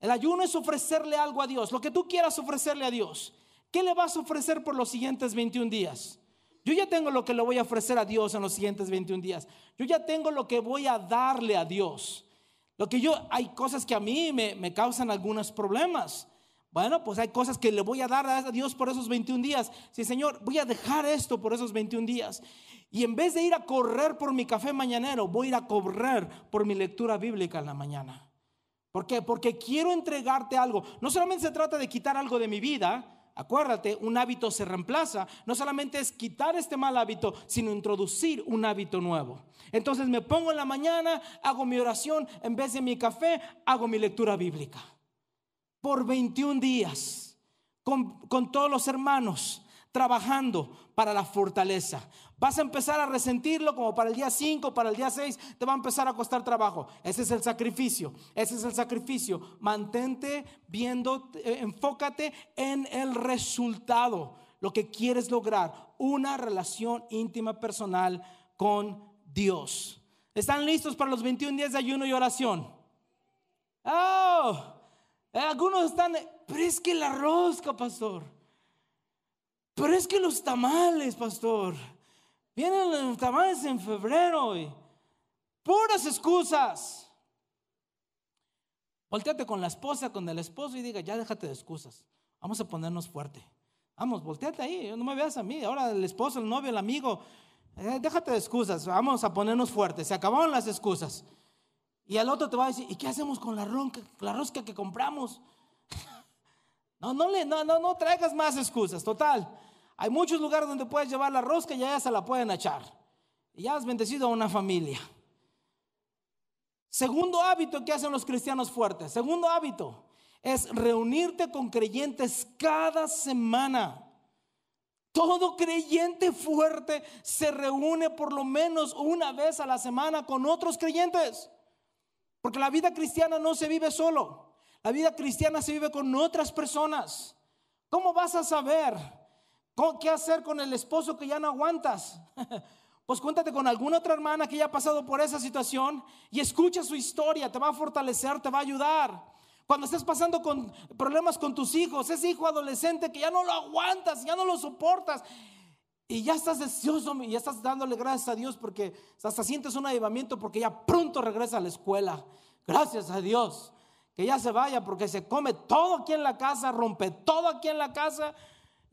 el ayuno es ofrecerle algo a Dios, lo que tú quieras ofrecerle a Dios. ¿Qué le vas a ofrecer por los siguientes 21 días? Yo ya tengo lo que le voy a ofrecer a Dios en los siguientes 21 días. Yo ya tengo lo que voy a darle a Dios. Lo que yo, hay cosas que a mí me, causan algunos problemas. Bueno, pues hay cosas que le voy a dar a Dios por esos 21 días. Sí, Señor, voy a dejar esto por esos 21 días. Y en vez de ir a correr por mi café mañanero, voy a ir a correr por mi lectura bíblica en la mañana. ¿Por qué? Porque quiero entregarte algo. No solamente se trata de quitar algo de mi vida, Acuérdate, un hábito se reemplaza. No solamente es quitar este mal hábito, sino introducir un hábito nuevo. Entonces me pongo en la mañana, hago mi oración, en vez de mi café, hago mi lectura bíblica. Por 21 días, con, con todos los hermanos, trabajando para la fortaleza. Vas a empezar a resentirlo como para el día 5, para el día 6, te va a empezar a costar trabajo. Ese es el sacrificio, ese es el sacrificio. Mantente viendo, eh, enfócate en el resultado, lo que quieres lograr, una relación íntima personal con Dios. ¿Están listos para los 21 días de ayuno y oración? Oh, algunos están, pero es que la rosca, pastor. Pero es que los tamales, pastor. Vienen los tamales en febrero y puras excusas. Volteate con la esposa, con el esposo y diga, ya déjate de excusas. Vamos a ponernos fuerte. Vamos, volteate ahí, no me veas a mí. Ahora el esposo, el novio, el amigo, eh, déjate de excusas. Vamos a ponernos fuertes. Se acabaron las excusas. Y al otro te va a decir, ¿y qué hacemos con la, ronca, la rosca que compramos? No, no, le, no, no, no traigas más excusas. Total, hay muchos lugares donde puedes llevar la rosca y ya se la pueden echar. Y ya has bendecido a una familia. Segundo hábito que hacen los cristianos fuertes. Segundo hábito es reunirte con creyentes cada semana. Todo creyente fuerte se reúne por lo menos una vez a la semana con otros creyentes. Porque la vida cristiana no se vive solo. La vida cristiana se vive con otras personas. ¿Cómo vas a saber qué hacer con el esposo que ya no aguantas? Pues cuéntate con alguna otra hermana que haya pasado por esa situación y escucha su historia, te va a fortalecer, te va a ayudar. Cuando estés pasando con problemas con tus hijos, ese hijo adolescente que ya no lo aguantas, ya no lo soportas y ya estás deseoso ya estás dándole gracias a Dios porque hasta sientes un avivamiento porque ya pronto regresa a la escuela. Gracias a Dios que ya se vaya porque se come todo aquí en la casa, rompe todo aquí en la casa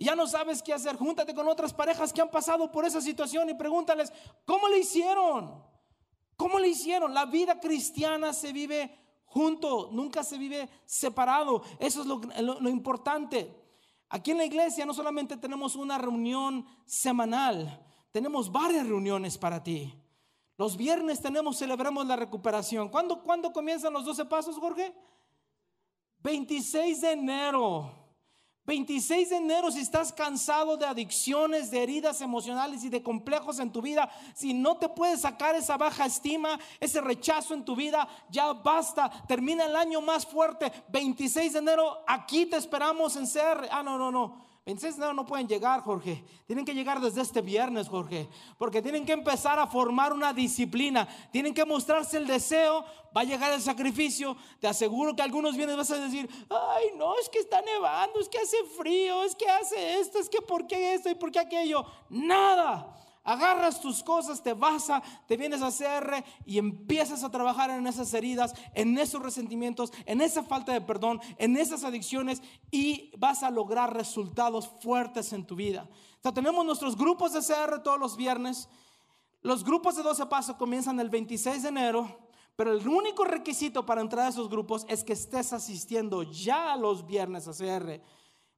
ya no sabes qué hacer, júntate con otras parejas que han pasado por esa situación y pregúntales, ¿cómo le hicieron? ¿Cómo le hicieron? La vida cristiana se vive junto, nunca se vive separado. Eso es lo, importante. Aquí en la iglesia no solamente tenemos una reunión semanal, tenemos varias reuniones para ti. Los viernes tenemos, celebramos la recuperación. ¿Cuándo, ¿cuándo comienzan los 12 pasos, Jorge? 26 de enero. 26 de enero, si estás cansado de adicciones, de heridas emocionales y de complejos en tu vida, si no te puedes sacar esa baja estima, ese rechazo en tu vida, ya basta, termina el año más fuerte. 26 de enero, aquí te esperamos en CR. Ah, no, no, no. 26 de enero no pueden llegar, Jorge. Tienen que llegar desde este viernes, Jorge. Porque tienen que empezar a formar una disciplina. Tienen que mostrarse el deseo. Va a llegar el sacrificio. Te aseguro que algunos vienes vas a decir, ay, no, es que está nevando, es que hace frío, es que hace esto, es que por qué esto y por qué aquello. Nada agarras tus cosas, te vas a, te vienes a CR y empiezas a trabajar en esas heridas, en esos resentimientos, en esa falta de perdón, en esas adicciones y vas a lograr resultados fuertes en tu vida. O tenemos nuestros grupos de CR todos los viernes. Los grupos de 12 pasos comienzan el 26 de enero, pero el único requisito para entrar a esos grupos es que estés asistiendo ya los viernes a CR.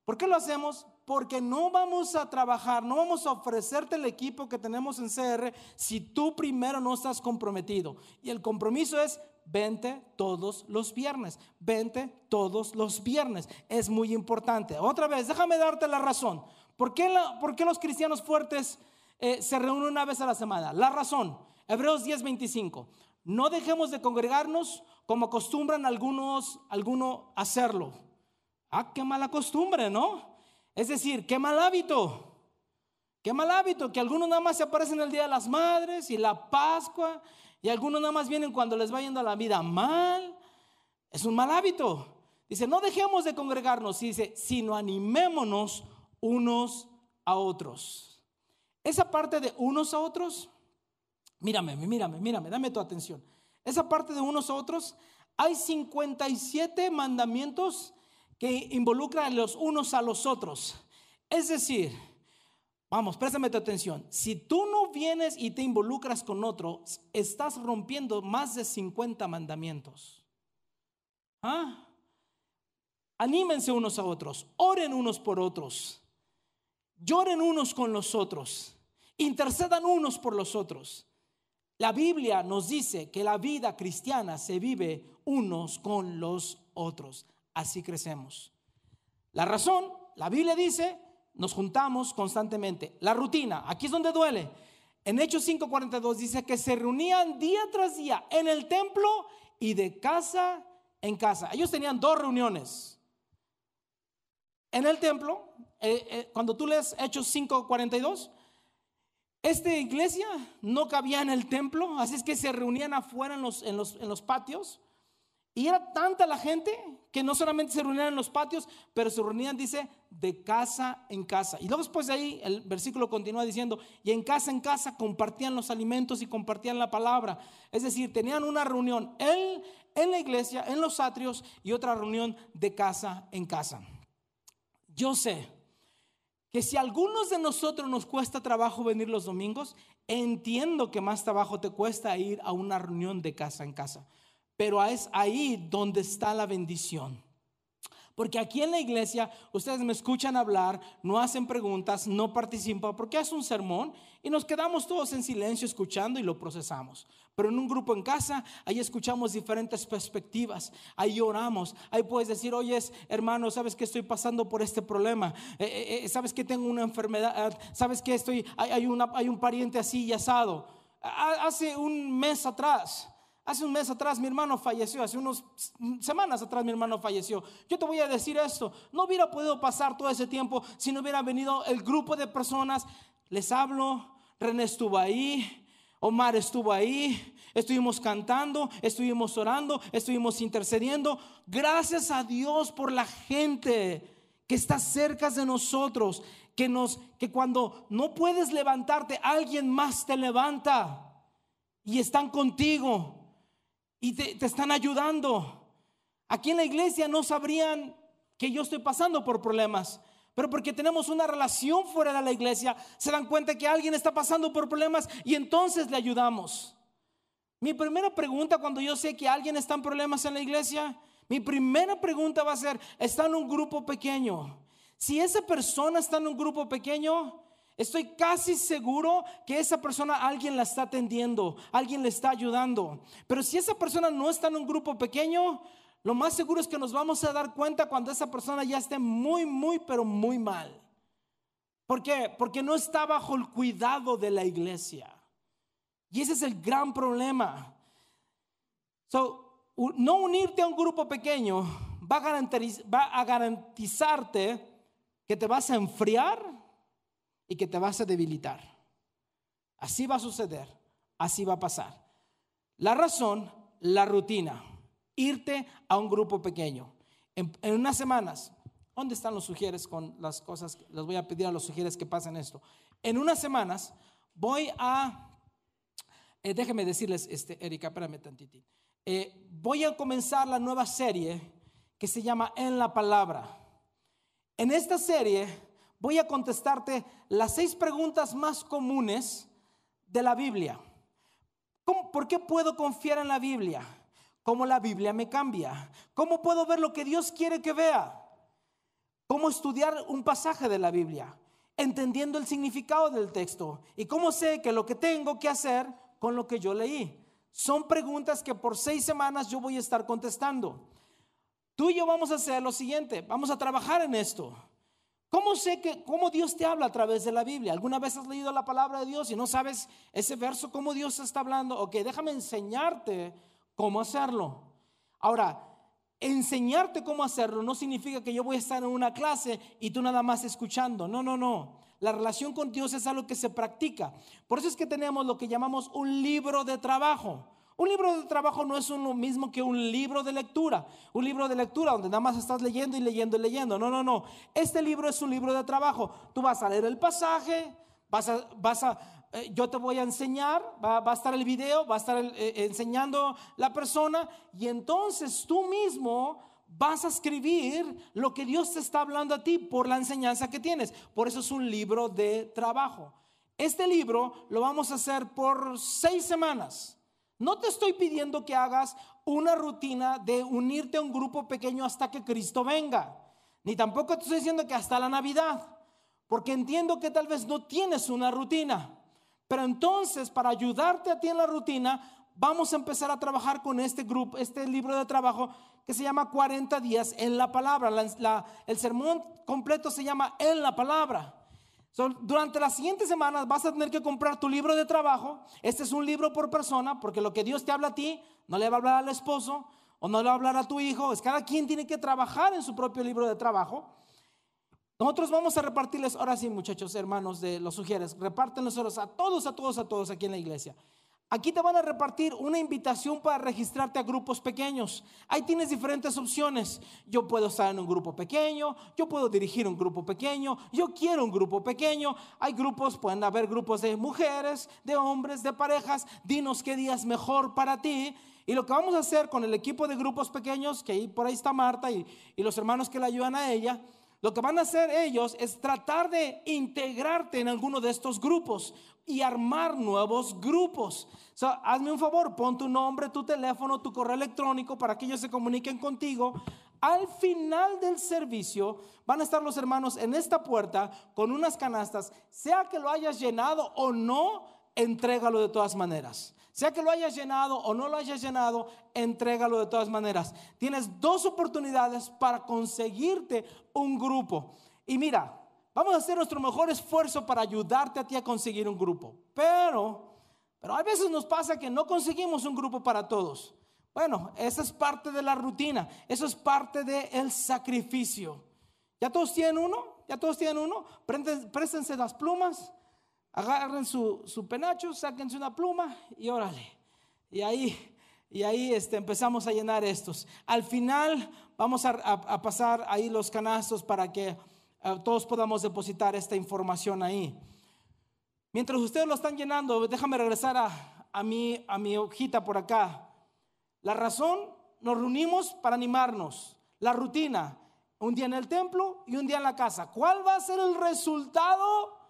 ¿Por qué lo hacemos? Porque no vamos a trabajar, no vamos a ofrecerte el equipo que tenemos en CR si tú primero no estás comprometido. Y el compromiso es vente todos los viernes, vente todos los viernes. Es muy importante. Otra vez, déjame darte la razón. ¿Por qué, los cristianos fuertes eh, se reúnen una vez a la semana? La razón, Hebreos 10:25. No dejemos de congregarnos como acostumbran algunos, algunos hacerlo Ah, qué mala costumbre, ¿no? Es decir, qué mal hábito. Qué mal hábito que algunos nada más se aparecen el Día de las Madres y la Pascua y algunos nada más vienen cuando les va yendo la vida mal. Es un mal hábito. Dice, no dejemos de congregarnos, dice, sino animémonos unos a otros. Esa parte de unos a otros, mírame, mírame, mírame, dame tu atención. Esa parte de unos a otros, hay 57 mandamientos que involucra a los unos a los otros. Es decir, vamos, préstame tu atención. Si tú no vienes y te involucras con otro, estás rompiendo más de 50 mandamientos. ¿Ah? Anímense unos a otros, oren unos por otros, lloren unos con los otros, intercedan unos por los otros. La Biblia nos dice que la vida cristiana se vive unos con los otros así crecemos. La razón, la Biblia dice, nos juntamos constantemente. La rutina, aquí es donde duele. En Hechos 5:42 dice que se reunían día tras día en el templo y de casa en casa. Ellos tenían dos reuniones. En el templo, eh, eh, cuando tú lees Hechos 5:42, Esta iglesia no cabía en el templo, así es que se reunían afuera en los, en los, patios. Y era tanta la gente que no solamente se reunían en los patios, pero se reunían, dice, de casa en casa. Y luego después de ahí el versículo continúa diciendo, y en casa en casa compartían los alimentos y compartían la palabra. Es decir, tenían una reunión en, en la iglesia, en los atrios, y otra reunión de casa en casa. Yo sé que si a algunos de nosotros nos cuesta trabajo venir los domingos, entiendo que más trabajo te cuesta ir a una reunión de casa en casa, pero es ahí donde está la bendición. Porque aquí en la iglesia ustedes me escuchan hablar, no hacen preguntas, no participan, porque es un sermón y nos quedamos todos en silencio escuchando y lo procesamos. Pero en un grupo en casa, ahí escuchamos diferentes perspectivas, ahí oramos, ahí puedes decir, oye, hermano, sabes que estoy pasando por este problema, eh, eh, eh, sabes que tengo una enfermedad, sabes que estoy, hay, una, hay un pariente así y asado. Hace un mes atrás, Hace un mes atrás mi hermano falleció, hace unas semanas atrás mi hermano falleció. Yo te voy a decir esto, no hubiera podido pasar todo ese tiempo si no hubiera venido el grupo de personas. Les hablo, René estuvo ahí, Omar estuvo ahí, estuvimos cantando, estuvimos orando, estuvimos intercediendo. Gracias a Dios por la gente que está cerca de nosotros, que nos que cuando no puedes levantarte, alguien más te levanta y están contigo y te, están ayudando. Aquí en la iglesia no sabrían que yo estoy pasando por problemas. Pero porque tenemos una relación fuera de la iglesia, se dan cuenta que alguien está pasando por problemas y entonces le ayudamos. Mi primera pregunta cuando yo sé que alguien está en problemas en la iglesia, mi primera pregunta va a ser, ¿está en un grupo pequeño? Si esa persona está en un grupo pequeño, Estoy casi seguro que esa persona alguien la está atendiendo, alguien le está ayudando. Pero si esa persona no está en un grupo pequeño, lo más seguro es que nos vamos a dar cuenta cuando esa persona ya esté muy, muy, pero muy mal. ¿Por qué? Porque no está bajo el cuidado de la iglesia. Y ese es el gran problema. So, no unirte a un grupo pequeño va a, va a garantizarte que te vas a enfriar y que te vas a debilitar. Así va a suceder, así va a pasar. La razón, la rutina, irte a un grupo pequeño. En, unas semanas, ¿dónde están los sugieres con las cosas? Les voy a pedir a los sugieres que pasen esto. En unas semanas voy a, eh, déjenme decirles, este, Erika, espérame tantito. Eh, voy a comenzar la nueva serie que se llama En la Palabra. En esta serie voy a contestarte las seis preguntas más comunes de la Biblia. ¿Por qué puedo confiar en la Biblia? ¿Cómo la Biblia me cambia? ¿Cómo puedo ver lo que Dios quiere que vea? ¿Cómo estudiar un pasaje de la Biblia? Entendiendo el significado del texto. ¿Y cómo sé que lo que tengo que hacer con lo que yo leí? Son preguntas que por seis semanas yo voy a estar contestando. Tú y yo vamos a hacer lo siguiente, vamos a trabajar en esto. ¿Cómo sé que cómo Dios te habla a través de la Biblia? ¿Alguna vez has leído la palabra de Dios y no sabes ese verso cómo Dios está hablando? Ok, déjame enseñarte cómo hacerlo. Ahora, enseñarte cómo hacerlo no significa que yo voy a estar en una clase y tú nada más escuchando. No, no, no. La relación con Dios es algo que se practica. Por eso es que tenemos lo que llamamos un libro de trabajo. Un libro de trabajo no es lo mismo que un libro de lectura. Un libro de lectura donde nada más estás leyendo y leyendo y leyendo. No, no, no. Este libro es un libro de trabajo. Tú vas a leer el pasaje, vas a, vas a eh, yo te voy a enseñar, va, a estar el video, va a estar eh, enseñando la persona y entonces tú mismo vas a escribir lo que Dios te está hablando a ti por la enseñanza que tienes. Por eso es un libro de trabajo. Este libro lo vamos a hacer por seis semanas. No te estoy pidiendo que hagas una rutina de unirte a un grupo pequeño hasta que Cristo venga. Ni tampoco te estoy diciendo que hasta la Navidad. Porque entiendo que tal vez no tienes una rutina. Pero entonces, para ayudarte a ti en la rutina, vamos a empezar a trabajar con este grupo, este libro de trabajo que se llama 40 días en la palabra. el sermón completo se llama en la palabra durante las siguientes semanas vas a tener que comprar tu libro de trabajo. Este es un libro por persona, porque lo que Dios te habla a ti no le va a hablar al esposo o no le va a hablar a tu hijo. Es cada quien tiene que trabajar en su propio libro de trabajo. Nosotros vamos a repartirles, ahora sí muchachos, hermanos de los sugieres, repártenlos a todos, a todos, a todos aquí en la iglesia. Aquí te van a repartir una invitación para registrarte a grupos pequeños. Ahí tienes diferentes opciones. Yo puedo estar en un grupo pequeño, yo puedo dirigir un grupo pequeño, yo quiero un grupo pequeño. Hay grupos, pueden haber grupos de mujeres, de hombres, de parejas. Dinos qué día es mejor para ti. Y lo que vamos a hacer con el equipo de grupos pequeños, que ahí por ahí está Marta y, y los hermanos que le ayudan a ella, lo que van a hacer ellos es tratar de integrarte en alguno de estos grupos y armar nuevos grupos. So, hazme un favor, pon tu nombre, tu teléfono, tu correo electrónico para que ellos se comuniquen contigo. Al final del servicio van a estar los hermanos en esta puerta con unas canastas, sea que lo hayas llenado o no, entrégalo de todas maneras. Sea que lo hayas llenado o no lo hayas llenado, entrégalo de todas maneras. Tienes dos oportunidades para conseguirte un grupo. Y mira, vamos a hacer nuestro mejor esfuerzo para ayudarte a ti a conseguir un grupo. Pero, pero a veces nos pasa que no conseguimos un grupo para todos. Bueno, esa es parte de la rutina, eso es parte del sacrificio. ¿Ya todos tienen uno? ¿Ya todos tienen uno? Préstense las plumas agarren su, su penacho, sáquense una pluma y órale. Y ahí, y ahí este, empezamos a llenar estos. Al final vamos a, pasar ahí los canastos para que eh, todos podamos depositar esta información ahí. Mientras ustedes lo están llenando, déjame regresar a, a, mi, a mi hojita por acá. La razón, nos reunimos para animarnos. La rutina, un día en el templo y un día en la casa. ¿Cuál va a ser el resultado?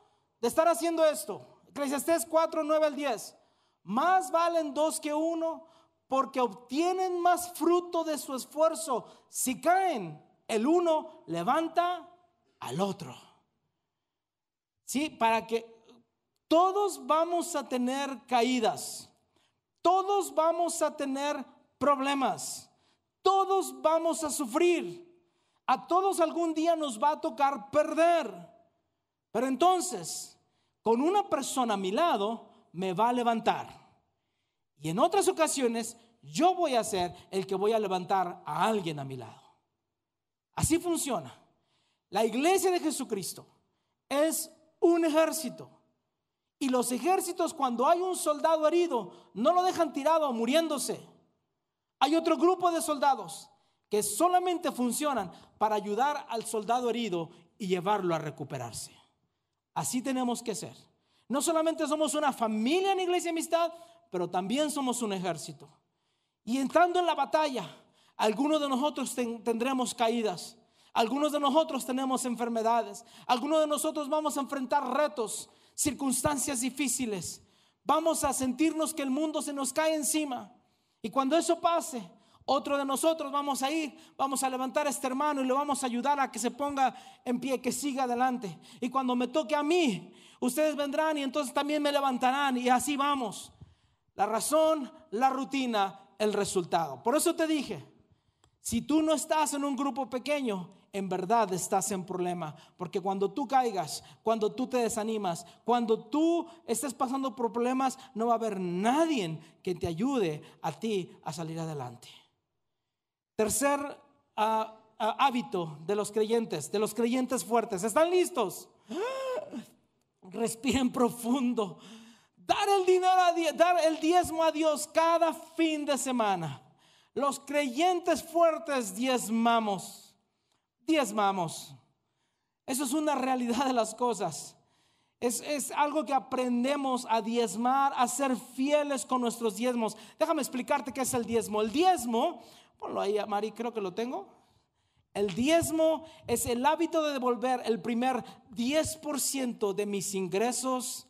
De estar haciendo esto. Eclesiastés 4, 9 al 10. Más valen dos que uno porque obtienen más fruto de su esfuerzo. Si caen, el uno levanta al otro. Sí, para que todos vamos a tener caídas. Todos vamos a tener problemas. Todos vamos a sufrir. A todos algún día nos va a tocar perder. Pero entonces, con una persona a mi lado, me va a levantar. Y en otras ocasiones, yo voy a ser el que voy a levantar a alguien a mi lado. Así funciona. La iglesia de Jesucristo es un ejército. Y los ejércitos cuando hay un soldado herido, no lo dejan tirado muriéndose. Hay otro grupo de soldados que solamente funcionan para ayudar al soldado herido y llevarlo a recuperarse. Así tenemos que ser. No solamente somos una familia en Iglesia Amistad, pero también somos un ejército. Y entrando en la batalla, algunos de nosotros tendremos caídas, algunos de nosotros tenemos enfermedades, algunos de nosotros vamos a enfrentar retos, circunstancias difíciles. Vamos a sentirnos que el mundo se nos cae encima. Y cuando eso pase, otro de nosotros vamos a ir, vamos a levantar a este hermano y le vamos a ayudar a que se ponga en pie, que siga adelante. Y cuando me toque a mí, ustedes vendrán y entonces también me levantarán y así vamos. La razón, la rutina, el resultado. Por eso te dije, si tú no estás en un grupo pequeño, en verdad estás en problema. Porque cuando tú caigas, cuando tú te desanimas, cuando tú estés pasando problemas, no va a haber nadie que te ayude a ti a salir adelante. Tercer ah, ah, hábito de los creyentes, de los creyentes fuertes. ¿Están listos? Respiren profundo. Dar el dinero a dar el diezmo a Dios cada fin de semana. Los creyentes fuertes diezmamos. Diezmamos. Eso es una realidad de las cosas. Es, es, algo que aprendemos a diezmar, a ser fieles con nuestros diezmos. Déjame explicarte qué es el diezmo. El diezmo Ponlo ahí, Mari, creo que lo tengo. El diezmo es el hábito de devolver el primer 10% de mis ingresos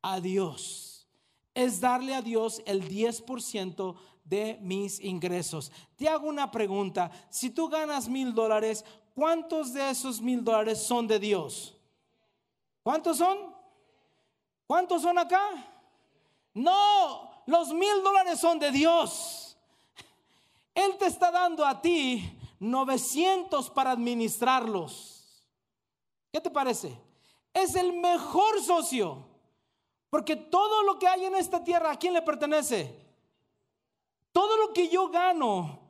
a Dios. Es darle a Dios el 10% de mis ingresos. Te hago una pregunta. Si tú ganas mil dólares, ¿cuántos de esos mil dólares son de Dios? ¿Cuántos son? ¿Cuántos son acá? No, los mil dólares son de Dios. Él te está dando a ti 900 para administrarlos. ¿Qué te parece? Es el mejor socio. Porque todo lo que hay en esta tierra, ¿a quién le pertenece? Todo lo que yo gano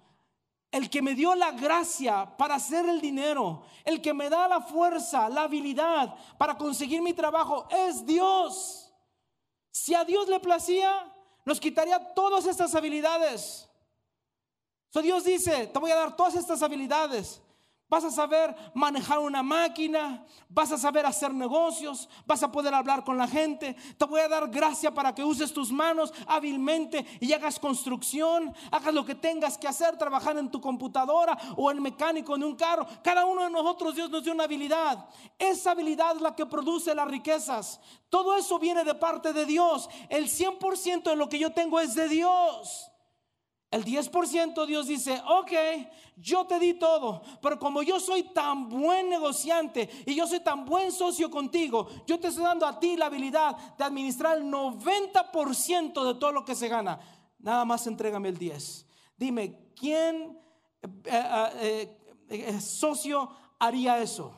el que me dio la gracia para hacer el dinero, el que me da la fuerza, la habilidad para conseguir mi trabajo, es Dios. Si a Dios le placía, nos quitaría todas estas habilidades. Dios dice, te voy a dar todas estas habilidades. Vas a saber manejar una máquina, vas a saber hacer negocios, vas a poder hablar con la gente. Te voy a dar gracia para que uses tus manos hábilmente y hagas construcción, hagas lo que tengas que hacer, trabajar en tu computadora o el mecánico en un carro. Cada uno de nosotros Dios nos dio una habilidad. Esa habilidad es la que produce las riquezas. Todo eso viene de parte de Dios. El 100% de lo que yo tengo es de Dios. El 10% Dios dice, ok, yo te di todo, pero como yo soy tan buen negociante y yo soy tan buen socio contigo, yo te estoy dando a ti la habilidad de administrar el 90% de todo lo que se gana. Nada más entrégame el 10. Dime, ¿quién eh, eh, eh, socio haría eso?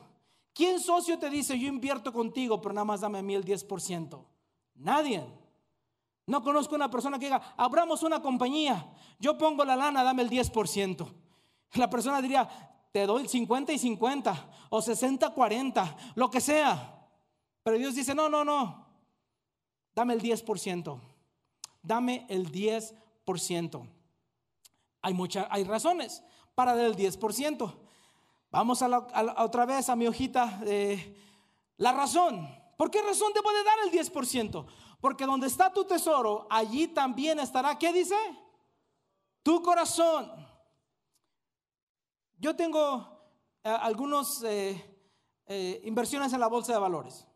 ¿Quién socio te dice, yo invierto contigo, pero nada más dame a mí el 10%? Nadie. No conozco una persona que diga, abramos una compañía, yo pongo la lana, dame el 10%. La persona diría, te doy 50 y 50 o 60, 40, lo que sea. Pero Dios dice, no, no, no, dame el 10%, dame el 10%. Hay, muchas, hay razones para dar el 10%. Vamos a, otra vez a mi hojita. de la razón. ¿Por qué razón debo de dar el 10%? Porque donde está tu tesoro, allí también estará, ¿qué dice? Tu corazón. Yo tengo eh, algunas eh, eh, inversiones en la bolsa de valores.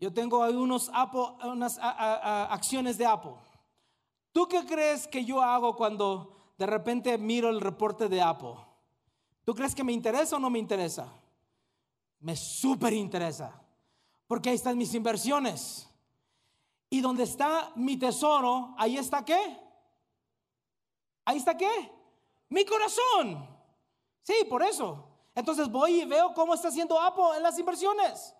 Yo tengo algunos unas acciones de Apple. ¿Tú qué crees que yo hago cuando de repente miro el reporte de Apple? ¿Tú crees que me interesa o no me interesa? Me súper interesa. Porque ahí están mis inversiones. Y donde está mi tesoro, ahí está qué? Ahí está qué? Mi corazón. Sí, por eso. Entonces voy y veo cómo está haciendo Apple en las inversiones.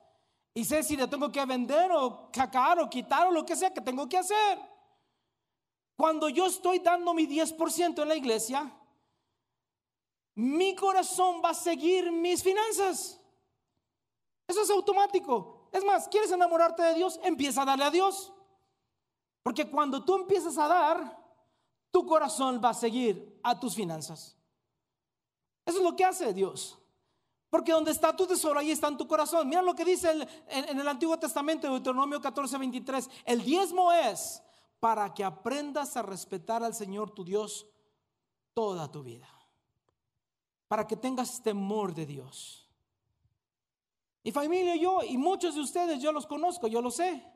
Y sé si le tengo que vender o cacar o quitar o lo que sea que tengo que hacer. Cuando yo estoy dando mi 10% en la iglesia, mi corazón va a seguir mis finanzas. Eso es automático. Es más, ¿quieres enamorarte de Dios? Empieza a darle a Dios. Porque cuando tú empiezas a dar, tu corazón va a seguir a tus finanzas. Eso es lo que hace Dios. Porque donde está tu tesoro, ahí está en tu corazón. Mira lo que dice en, el Antiguo Testamento, Deuteronomio 14, 23. El diezmo es para que aprendas a respetar al Señor tu Dios toda tu vida. Para que tengas temor de Dios. Mi familia, yo y muchos de ustedes, yo los conozco, yo lo sé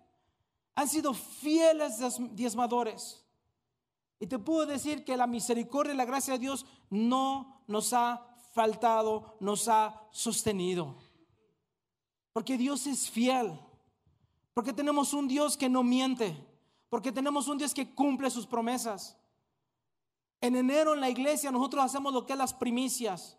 han sido fieles diezmadores. Y te puedo decir que la misericordia y la gracia de Dios no nos ha faltado, nos ha sostenido. Porque Dios es fiel. Porque tenemos un Dios que no miente. Porque tenemos un Dios que cumple sus promesas. En enero en la iglesia nosotros hacemos lo que es las primicias.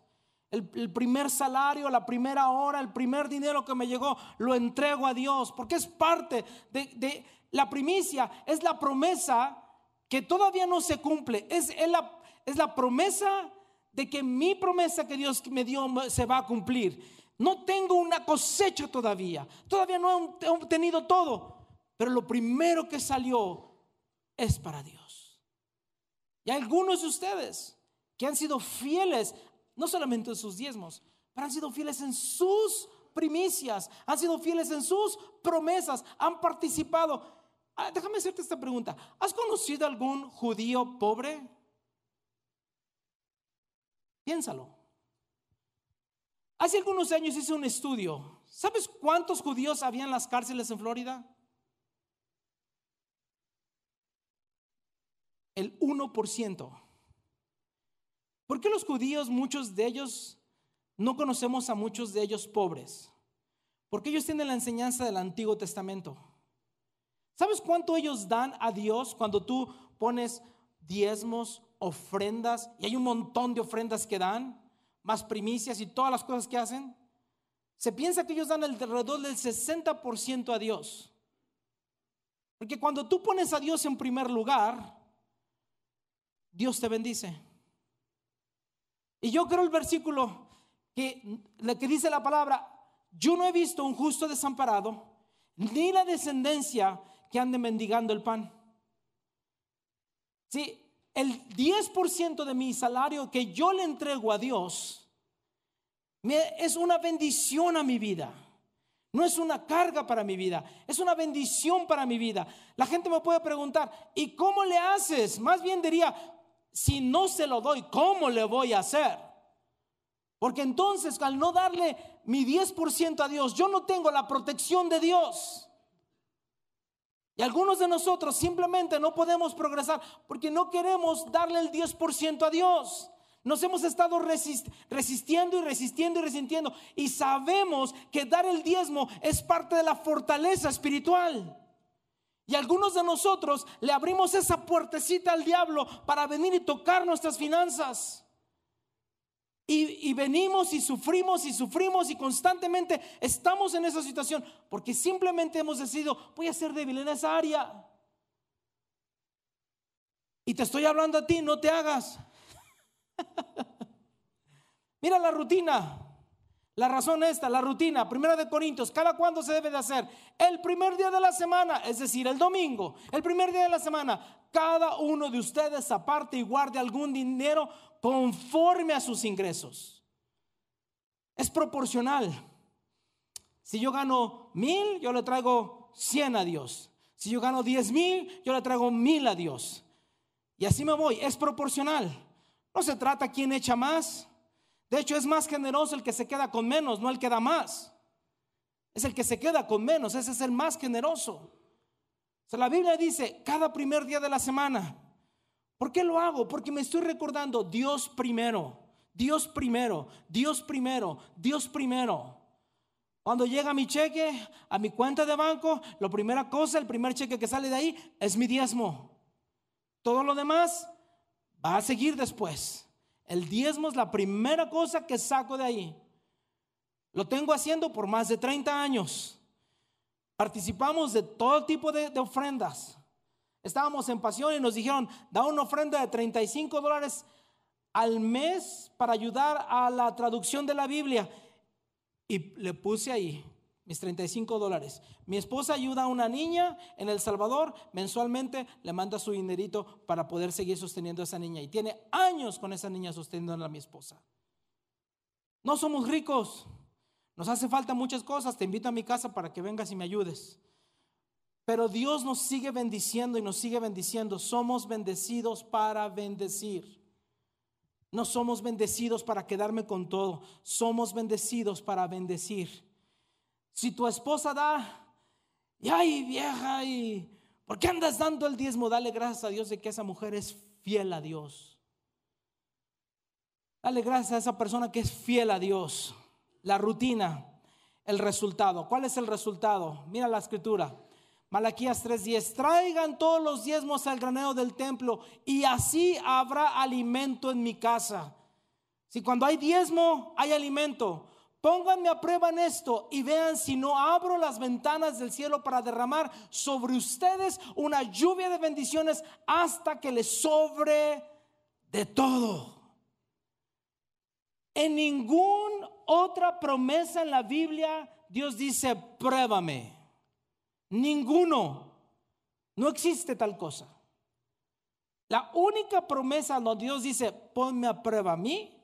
El, primer salario, la primera hora, el primer dinero que me llegó, lo entrego a Dios, porque es parte de, la primicia, es la promesa que todavía no se cumple, es, la, es la promesa de que mi promesa que Dios me dio se va a cumplir. No tengo una cosecha todavía, todavía no he obtenido todo, pero lo primero que salió es para Dios. Y algunos de ustedes que han sido fieles no solamente en sus diezmos, pero han sido fieles en sus primicias, han sido fieles en sus promesas, han participado. Ah, déjame hacerte esta pregunta. ¿Has conocido algún judío pobre? Piénsalo. Hace algunos años hice un estudio. ¿Sabes cuántos judíos había en las cárceles en Florida? El 1%. ¿Por qué los judíos, muchos de ellos, no conocemos a muchos de ellos pobres? Porque ellos tienen la enseñanza del Antiguo Testamento. ¿Sabes cuánto ellos dan a Dios cuando tú pones diezmos, ofrendas? Y hay un montón de ofrendas que dan, más primicias y todas las cosas que hacen. Se piensa que ellos dan alrededor del 60% a Dios. Porque cuando tú pones a Dios en primer lugar, Dios te bendice. Y yo creo el versículo que, que dice la palabra, yo no he visto un justo desamparado, ni la descendencia que ande mendigando el pan. Sí, el 10% de mi salario que yo le entrego a Dios es una bendición a mi vida. No es una carga para mi vida, es una bendición para mi vida. La gente me puede preguntar, ¿y cómo le haces? Más bien diría, si no se lo doy, ¿cómo le voy a hacer? Porque entonces al no darle mi 10% a Dios, yo no tengo la protección de Dios. Y algunos de nosotros simplemente no podemos progresar porque no queremos darle el 10% a Dios. Nos hemos estado resistiendo y resistiendo y resistiendo. Y sabemos que dar el diezmo es parte de la fortaleza espiritual. Y algunos de nosotros le abrimos esa puertecita al diablo para venir y tocar nuestras finanzas. Y, venimos y sufrimos y sufrimos y constantemente estamos en esa situación porque simplemente hemos decidido, voy a ser débil en esa área. Y te estoy hablando a ti, no te hagas. Mira la rutina. La razón esta, la rutina, primera de Corintios, cada cuándo se debe de hacer. El primer día de la semana, es decir, el domingo, el primer día de la semana, cada uno de ustedes aparte y guarde algún dinero conforme a sus ingresos. Es proporcional. Si yo gano mil, yo le traigo cien a Dios. Si yo gano diez mil, yo le traigo mil a Dios. Y así me voy. Es proporcional. No se trata quién echa más. De hecho, es más generoso el que se queda con menos, no el que da más. Es el que se queda con menos. Ese es el más generoso. la Biblia dice, cada primer día de la semana, ¿Por qué lo hago? Porque me estoy recordando Dios primero, Dios primero, Dios primero, Dios primero. Cuando llega mi cheque a mi cuenta de banco, la primera cosa, el primer cheque que sale de ahí es mi diezmo. Todo lo demás va a seguir después. El diezmo es la primera cosa que saco de ahí. Lo tengo haciendo por más de 30 años. Participamos de todo tipo de, ofrendas. Estábamos en pasión y nos dijeron, da una ofrenda de 35 dólares al mes para ayudar a la traducción de la Biblia. Y le puse ahí mis 35 dólares. Mi esposa ayuda a una niña en El Salvador, mensualmente le manda su dinerito para poder seguir sosteniendo a esa niña. Y tiene años con esa niña sosteniendo a mi esposa. No somos ricos, nos hace falta muchas cosas. Te invito a mi casa para que vengas y me ayudes. Pero Dios nos sigue bendiciendo y nos sigue bendiciendo. Somos bendecidos para bendecir. No somos bendecidos para quedarme con todo. Somos bendecidos para bendecir. Si tu esposa da, y ay vieja, y ¿por qué andas dando el diezmo? Dale gracias a Dios de que esa mujer es fiel a Dios. Dale gracias a esa persona que es fiel a Dios. La rutina, el resultado. ¿Cuál es el resultado? Mira la escritura. Malaquías 3:10, traigan todos los diezmos al granero del templo y así habrá alimento en mi casa. Si cuando hay diezmo hay alimento, pónganme a prueba en esto y vean si no abro las ventanas del cielo para derramar sobre ustedes una lluvia de bendiciones hasta que les sobre de todo. En ninguna otra promesa en la Biblia Dios dice, pruébame. Ninguno. No existe tal cosa. La única promesa donde Dios dice, ponme a prueba a mí,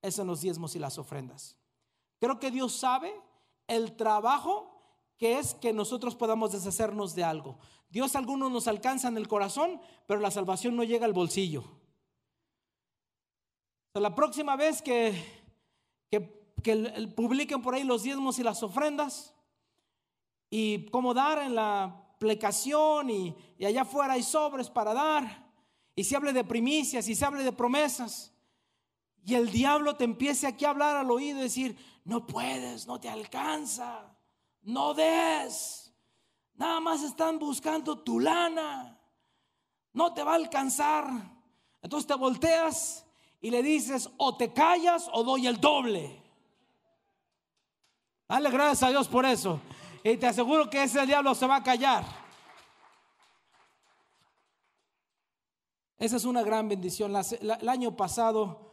es en los diezmos y las ofrendas. Creo que Dios sabe el trabajo que es que nosotros podamos deshacernos de algo. Dios algunos nos alcanza en el corazón, pero la salvación no llega al bolsillo. La próxima vez que, que, que publiquen por ahí los diezmos y las ofrendas, y cómo dar en la aplicación y, allá afuera hay sobres para dar. Y se hable de primicias y se hable de promesas. Y el diablo te empiece aquí a hablar al oído y decir, no puedes, no te alcanza, no des. Nada más están buscando tu lana. No te va a alcanzar. Entonces te volteas y le dices, o te callas o doy el doble. Dale gracias a Dios por eso. Y te aseguro que ese diablo se va a callar. Esa es una gran bendición. el año pasado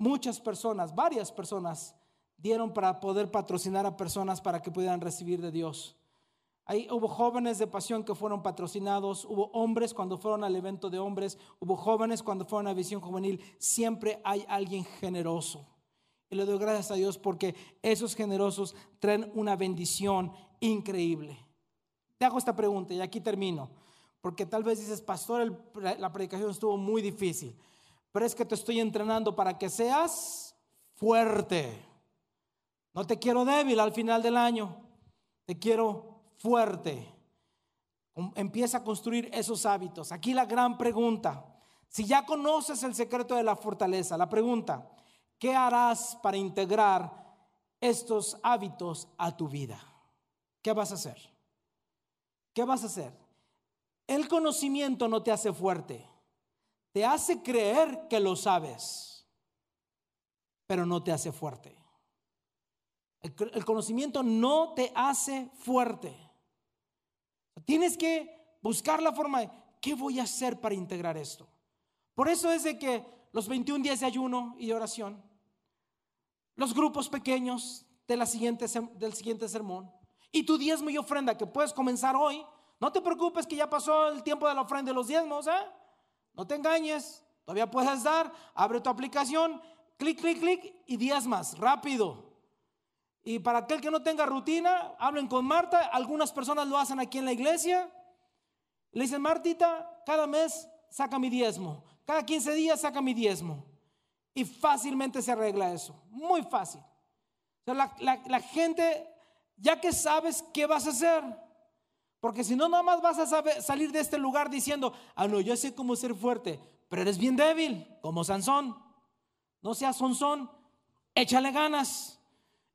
muchas personas, varias personas, dieron para poder patrocinar a personas para que pudieran recibir de Dios. Ahí hubo jóvenes de pasión que fueron patrocinados, hubo hombres cuando fueron al evento de hombres, hubo jóvenes cuando fueron a visión juvenil. Siempre hay alguien generoso. Y le doy gracias a Dios porque esos generosos traen una bendición increíble. Te hago esta pregunta y aquí termino, porque tal vez dices, pastor, la predicación estuvo muy difícil, pero es que te estoy entrenando para que seas fuerte. No te quiero débil al final del año, te quiero fuerte. Empieza a construir esos hábitos. Aquí la gran pregunta, si ya conoces el secreto de la fortaleza, la pregunta, ¿qué harás para integrar estos hábitos a tu vida? ¿Qué vas a hacer? ¿Qué vas a hacer? El conocimiento no te hace fuerte, te hace creer que lo sabes, pero no te hace fuerte. El, conocimiento no te hace fuerte. Tienes que buscar la forma de, ¿qué voy a hacer para integrar esto? Por eso es de que los 21 días de ayuno y de oración, los grupos pequeños de la siguiente, del siguiente sermón y tu diezmo y ofrenda que puedes comenzar hoy, no te preocupes que ya pasó el tiempo de la ofrenda y los diezmos, ¿eh? No te engañes, todavía puedes dar, abre tu aplicación, clic, clic, clic y diezmas, rápido. Y para aquel que no tenga rutina, hablen con Marta. Algunas personas lo hacen aquí en la iglesia. Le dicen, Martita, cada mes saca mi diezmo. Cada 15 días saca mi diezmo. Y fácilmente se arregla eso. Muy fácil. la, gente, ya que sabes qué vas a hacer, porque si no, nada más vas a salir de este lugar diciendo, ah, no, yo sé cómo ser fuerte, pero eres bien débil, como Sansón. No seas Sansón, échale ganas.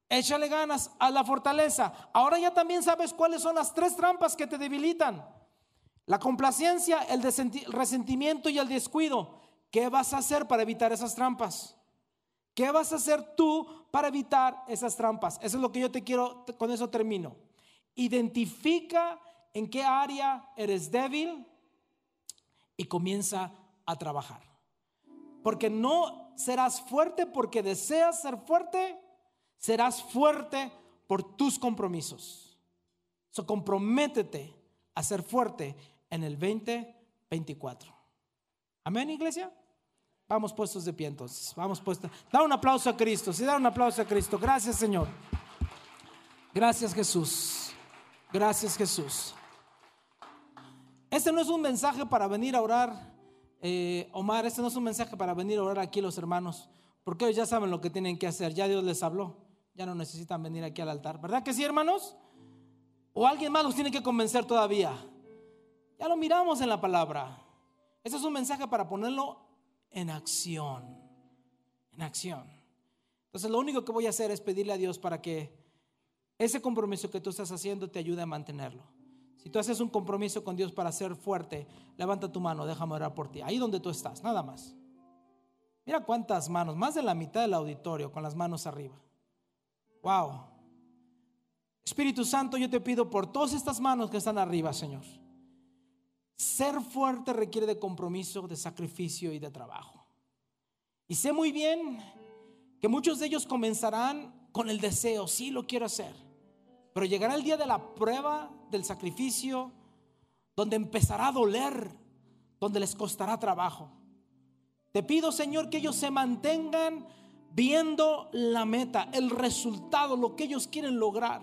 Échale ganas a la fortaleza. Ahora ya también sabes cuáles son las tres trampas que te debilitan. La complacencia, el resentimiento y el descuido. ¿Qué vas a hacer para evitar esas trampas? ¿Qué vas a hacer tú para evitar esas trampas? Eso es lo que yo te quiero, con eso termino. Identifica en qué área eres débil y comienza a trabajar. Porque no serás fuerte porque deseas ser fuerte, serás fuerte por tus compromisos. So, comprométete a ser fuerte en el 2024. Amén, iglesia. Vamos puestos de pie entonces. Vamos puestos. Da un aplauso a Cristo. Sí, da un aplauso a Cristo. Gracias, Señor. Gracias, Jesús. Gracias, Jesús. Este no es un mensaje para venir a orar, eh, Omar. Este no es un mensaje para venir a orar aquí los hermanos. Porque ellos ya saben lo que tienen que hacer. Ya Dios les habló ya no necesitan venir aquí al altar. ¿Verdad que sí, hermanos? ¿O alguien más los tiene que convencer todavía? Ya lo miramos en la palabra. Ese es un mensaje para ponerlo en acción. En acción. Entonces lo único que voy a hacer es pedirle a Dios para que ese compromiso que tú estás haciendo te ayude a mantenerlo. Si tú haces un compromiso con Dios para ser fuerte, levanta tu mano, déjame orar por ti. Ahí donde tú estás, nada más. Mira cuántas manos, más de la mitad del auditorio con las manos arriba. Wow. Espíritu Santo, yo te pido por todas estas manos que están arriba, Señor. Ser fuerte requiere de compromiso, de sacrificio y de trabajo. Y sé muy bien que muchos de ellos comenzarán con el deseo, sí lo quiero hacer. Pero llegará el día de la prueba, del sacrificio, donde empezará a doler, donde les costará trabajo. Te pido, Señor, que ellos se mantengan viendo la meta, el resultado, lo que ellos quieren lograr.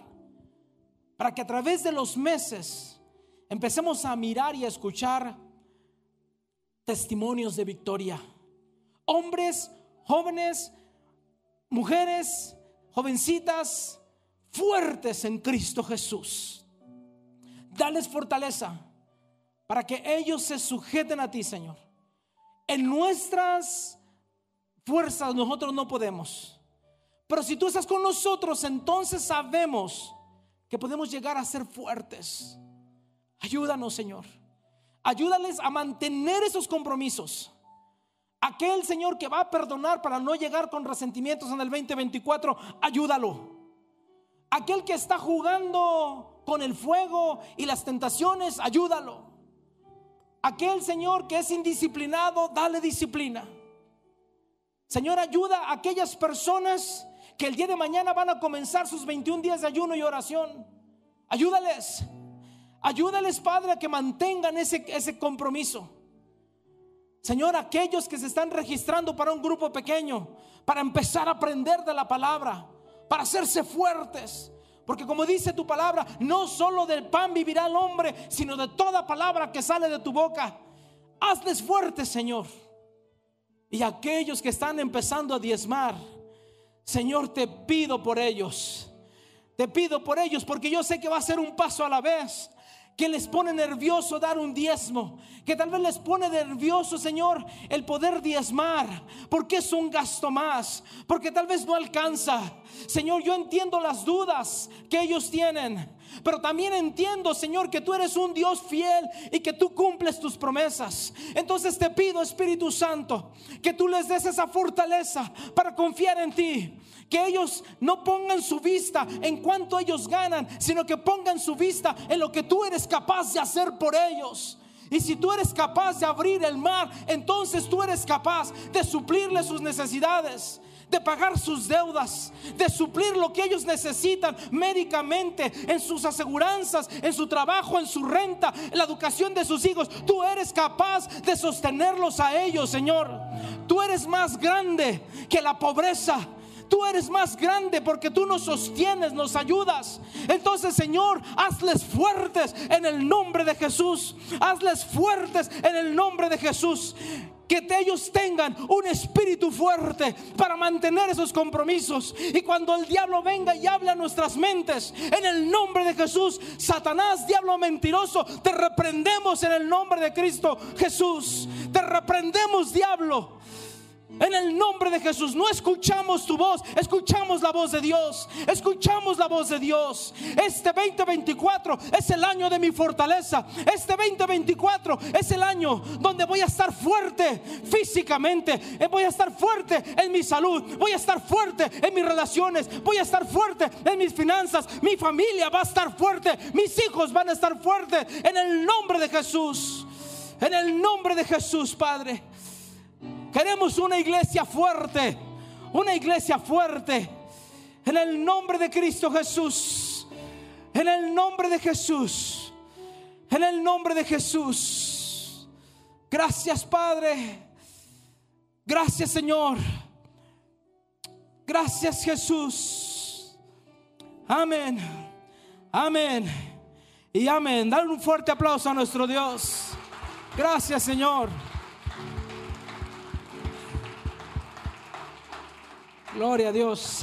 Para que a través de los meses empecemos a mirar y a escuchar testimonios de victoria. Hombres, jóvenes, mujeres, jovencitas, fuertes en Cristo Jesús. Dales fortaleza para que ellos se sujeten a ti, Señor. En nuestras fuerzas nosotros no podemos. Pero si tú estás con nosotros, entonces sabemos que podemos llegar a ser fuertes. Ayúdanos, Señor. Ayúdales a mantener esos compromisos. Aquel Señor que va a perdonar para no llegar con resentimientos en el 2024, ayúdalo. Aquel que está jugando con el fuego y las tentaciones, ayúdalo. Aquel Señor que es indisciplinado, dale disciplina. Señor, ayuda a aquellas personas que el día de mañana van a comenzar sus 21 días de ayuno y oración. Ayúdales. Ayúdales, Padre, a que mantengan ese, ese compromiso. Señor, aquellos que se están registrando para un grupo pequeño, para empezar a aprender de la palabra, para hacerse fuertes. Porque como dice tu palabra, no solo del pan vivirá el hombre, sino de toda palabra que sale de tu boca. Hazles fuertes, Señor. Y aquellos que están empezando a diezmar, Señor, te pido por ellos. Te pido por ellos porque yo sé que va a ser un paso a la vez que les pone nervioso dar un diezmo, que tal vez les pone nervioso, Señor, el poder diezmar, porque es un gasto más, porque tal vez no alcanza. Señor, yo entiendo las dudas que ellos tienen, pero también entiendo, Señor, que tú eres un Dios fiel y que tú cumples tus promesas. Entonces te pido, Espíritu Santo, que tú les des esa fortaleza para confiar en ti que ellos no pongan su vista en cuánto ellos ganan, sino que pongan su vista en lo que tú eres capaz de hacer por ellos. Y si tú eres capaz de abrir el mar, entonces tú eres capaz de suplirle sus necesidades de pagar sus deudas, de suplir lo que ellos necesitan médicamente, en sus aseguranzas, en su trabajo, en su renta, en la educación de sus hijos. Tú eres capaz de sostenerlos a ellos, Señor. Tú eres más grande que la pobreza. Tú eres más grande porque tú nos sostienes, nos ayudas. Entonces, Señor, hazles fuertes en el nombre de Jesús. Hazles fuertes en el nombre de Jesús que ellos tengan un espíritu fuerte para mantener esos compromisos. Y cuando el diablo venga y hable a nuestras mentes, en el nombre de Jesús, Satanás, diablo mentiroso, te reprendemos en el nombre de Cristo Jesús. Te reprendemos, diablo. En el nombre de Jesús, no escuchamos tu voz, escuchamos la voz de Dios, escuchamos la voz de Dios. Este 2024 es el año de mi fortaleza. Este 2024 es el año donde voy a estar fuerte físicamente, eh, voy a estar fuerte en mi salud, voy a estar fuerte en mis relaciones, voy a estar fuerte en mis finanzas, mi familia va a estar fuerte, mis hijos van a estar fuertes en el nombre de Jesús. En el nombre de Jesús, Padre. Queremos una iglesia fuerte, una iglesia fuerte. En el nombre de Cristo Jesús. En el nombre de Jesús. En el nombre de Jesús. Gracias Padre. Gracias Señor. Gracias Jesús. Amén. Amén. Y amén. Dale un fuerte aplauso a nuestro Dios. Gracias Señor. Gloria a Dios.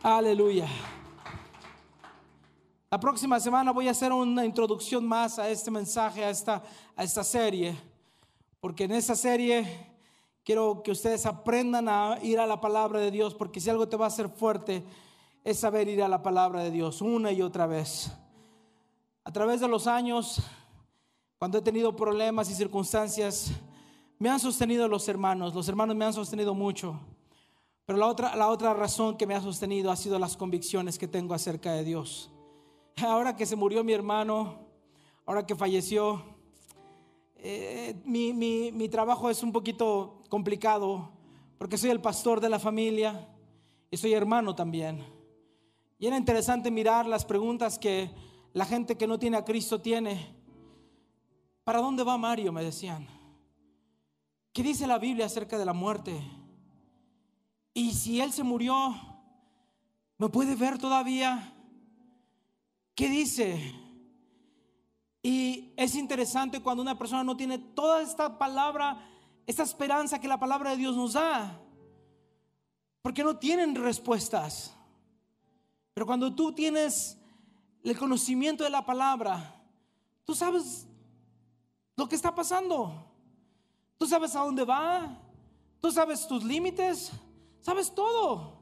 Aleluya. La próxima semana voy a hacer una introducción más a este mensaje, a esta, a esta serie, porque en esta serie quiero que ustedes aprendan a ir a la palabra de Dios, porque si algo te va a hacer fuerte es saber ir a la palabra de Dios una y otra vez. A través de los años, cuando he tenido problemas y circunstancias, me han sostenido los hermanos, los hermanos me han sostenido mucho. Pero la otra, la otra razón que me ha sostenido ha sido las convicciones que tengo acerca de Dios. Ahora que se murió mi hermano, ahora que falleció, eh, mi, mi trabajo es un poquito complicado porque soy el pastor de la familia y soy hermano también. Y era interesante mirar las preguntas que la gente que no tiene a Cristo tiene. ¿Para dónde va Mario? Me decían. ¿Qué dice la Biblia acerca de la muerte? Y si Él se murió, ¿me puede ver todavía? ¿Qué dice? Y es interesante cuando una persona no tiene toda esta palabra, esta esperanza que la palabra de Dios nos da. Porque no tienen respuestas. Pero cuando tú tienes el conocimiento de la palabra, tú sabes lo que está pasando. Tú sabes a dónde va. Tú sabes tus límites. Sabes todo.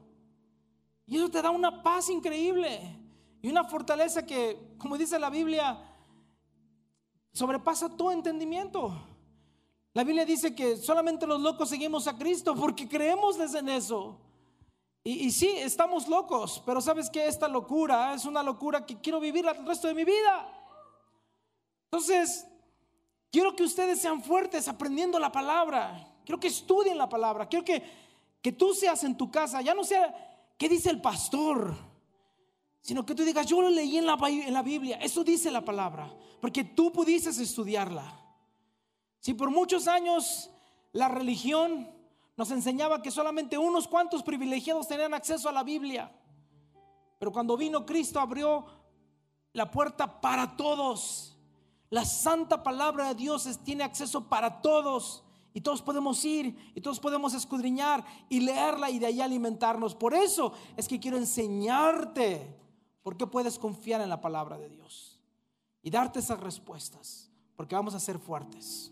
Y eso te da una paz increíble y una fortaleza que, como dice la Biblia, sobrepasa tu entendimiento. La Biblia dice que solamente los locos seguimos a Cristo porque creemos en eso. Y, y sí, estamos locos, pero sabes que esta locura es una locura que quiero vivir el resto de mi vida. Entonces, quiero que ustedes sean fuertes aprendiendo la palabra Quiero que estudien la palabra. Quiero que, que tú seas en tu casa, ya no sea qué dice el pastor, sino que tú digas, yo lo leí en la, en la Biblia. Eso dice la palabra, porque tú pudieses estudiarla. Si por muchos años la religión nos enseñaba que solamente unos cuantos privilegiados tenían acceso a la Biblia, pero cuando vino Cristo abrió la puerta para todos. La santa palabra de Dios tiene acceso para todos. Y todos podemos ir y todos podemos escudriñar y leerla y de ahí alimentarnos. Por eso es que quiero enseñarte por qué puedes confiar en la palabra de Dios y darte esas respuestas, porque vamos a ser fuertes.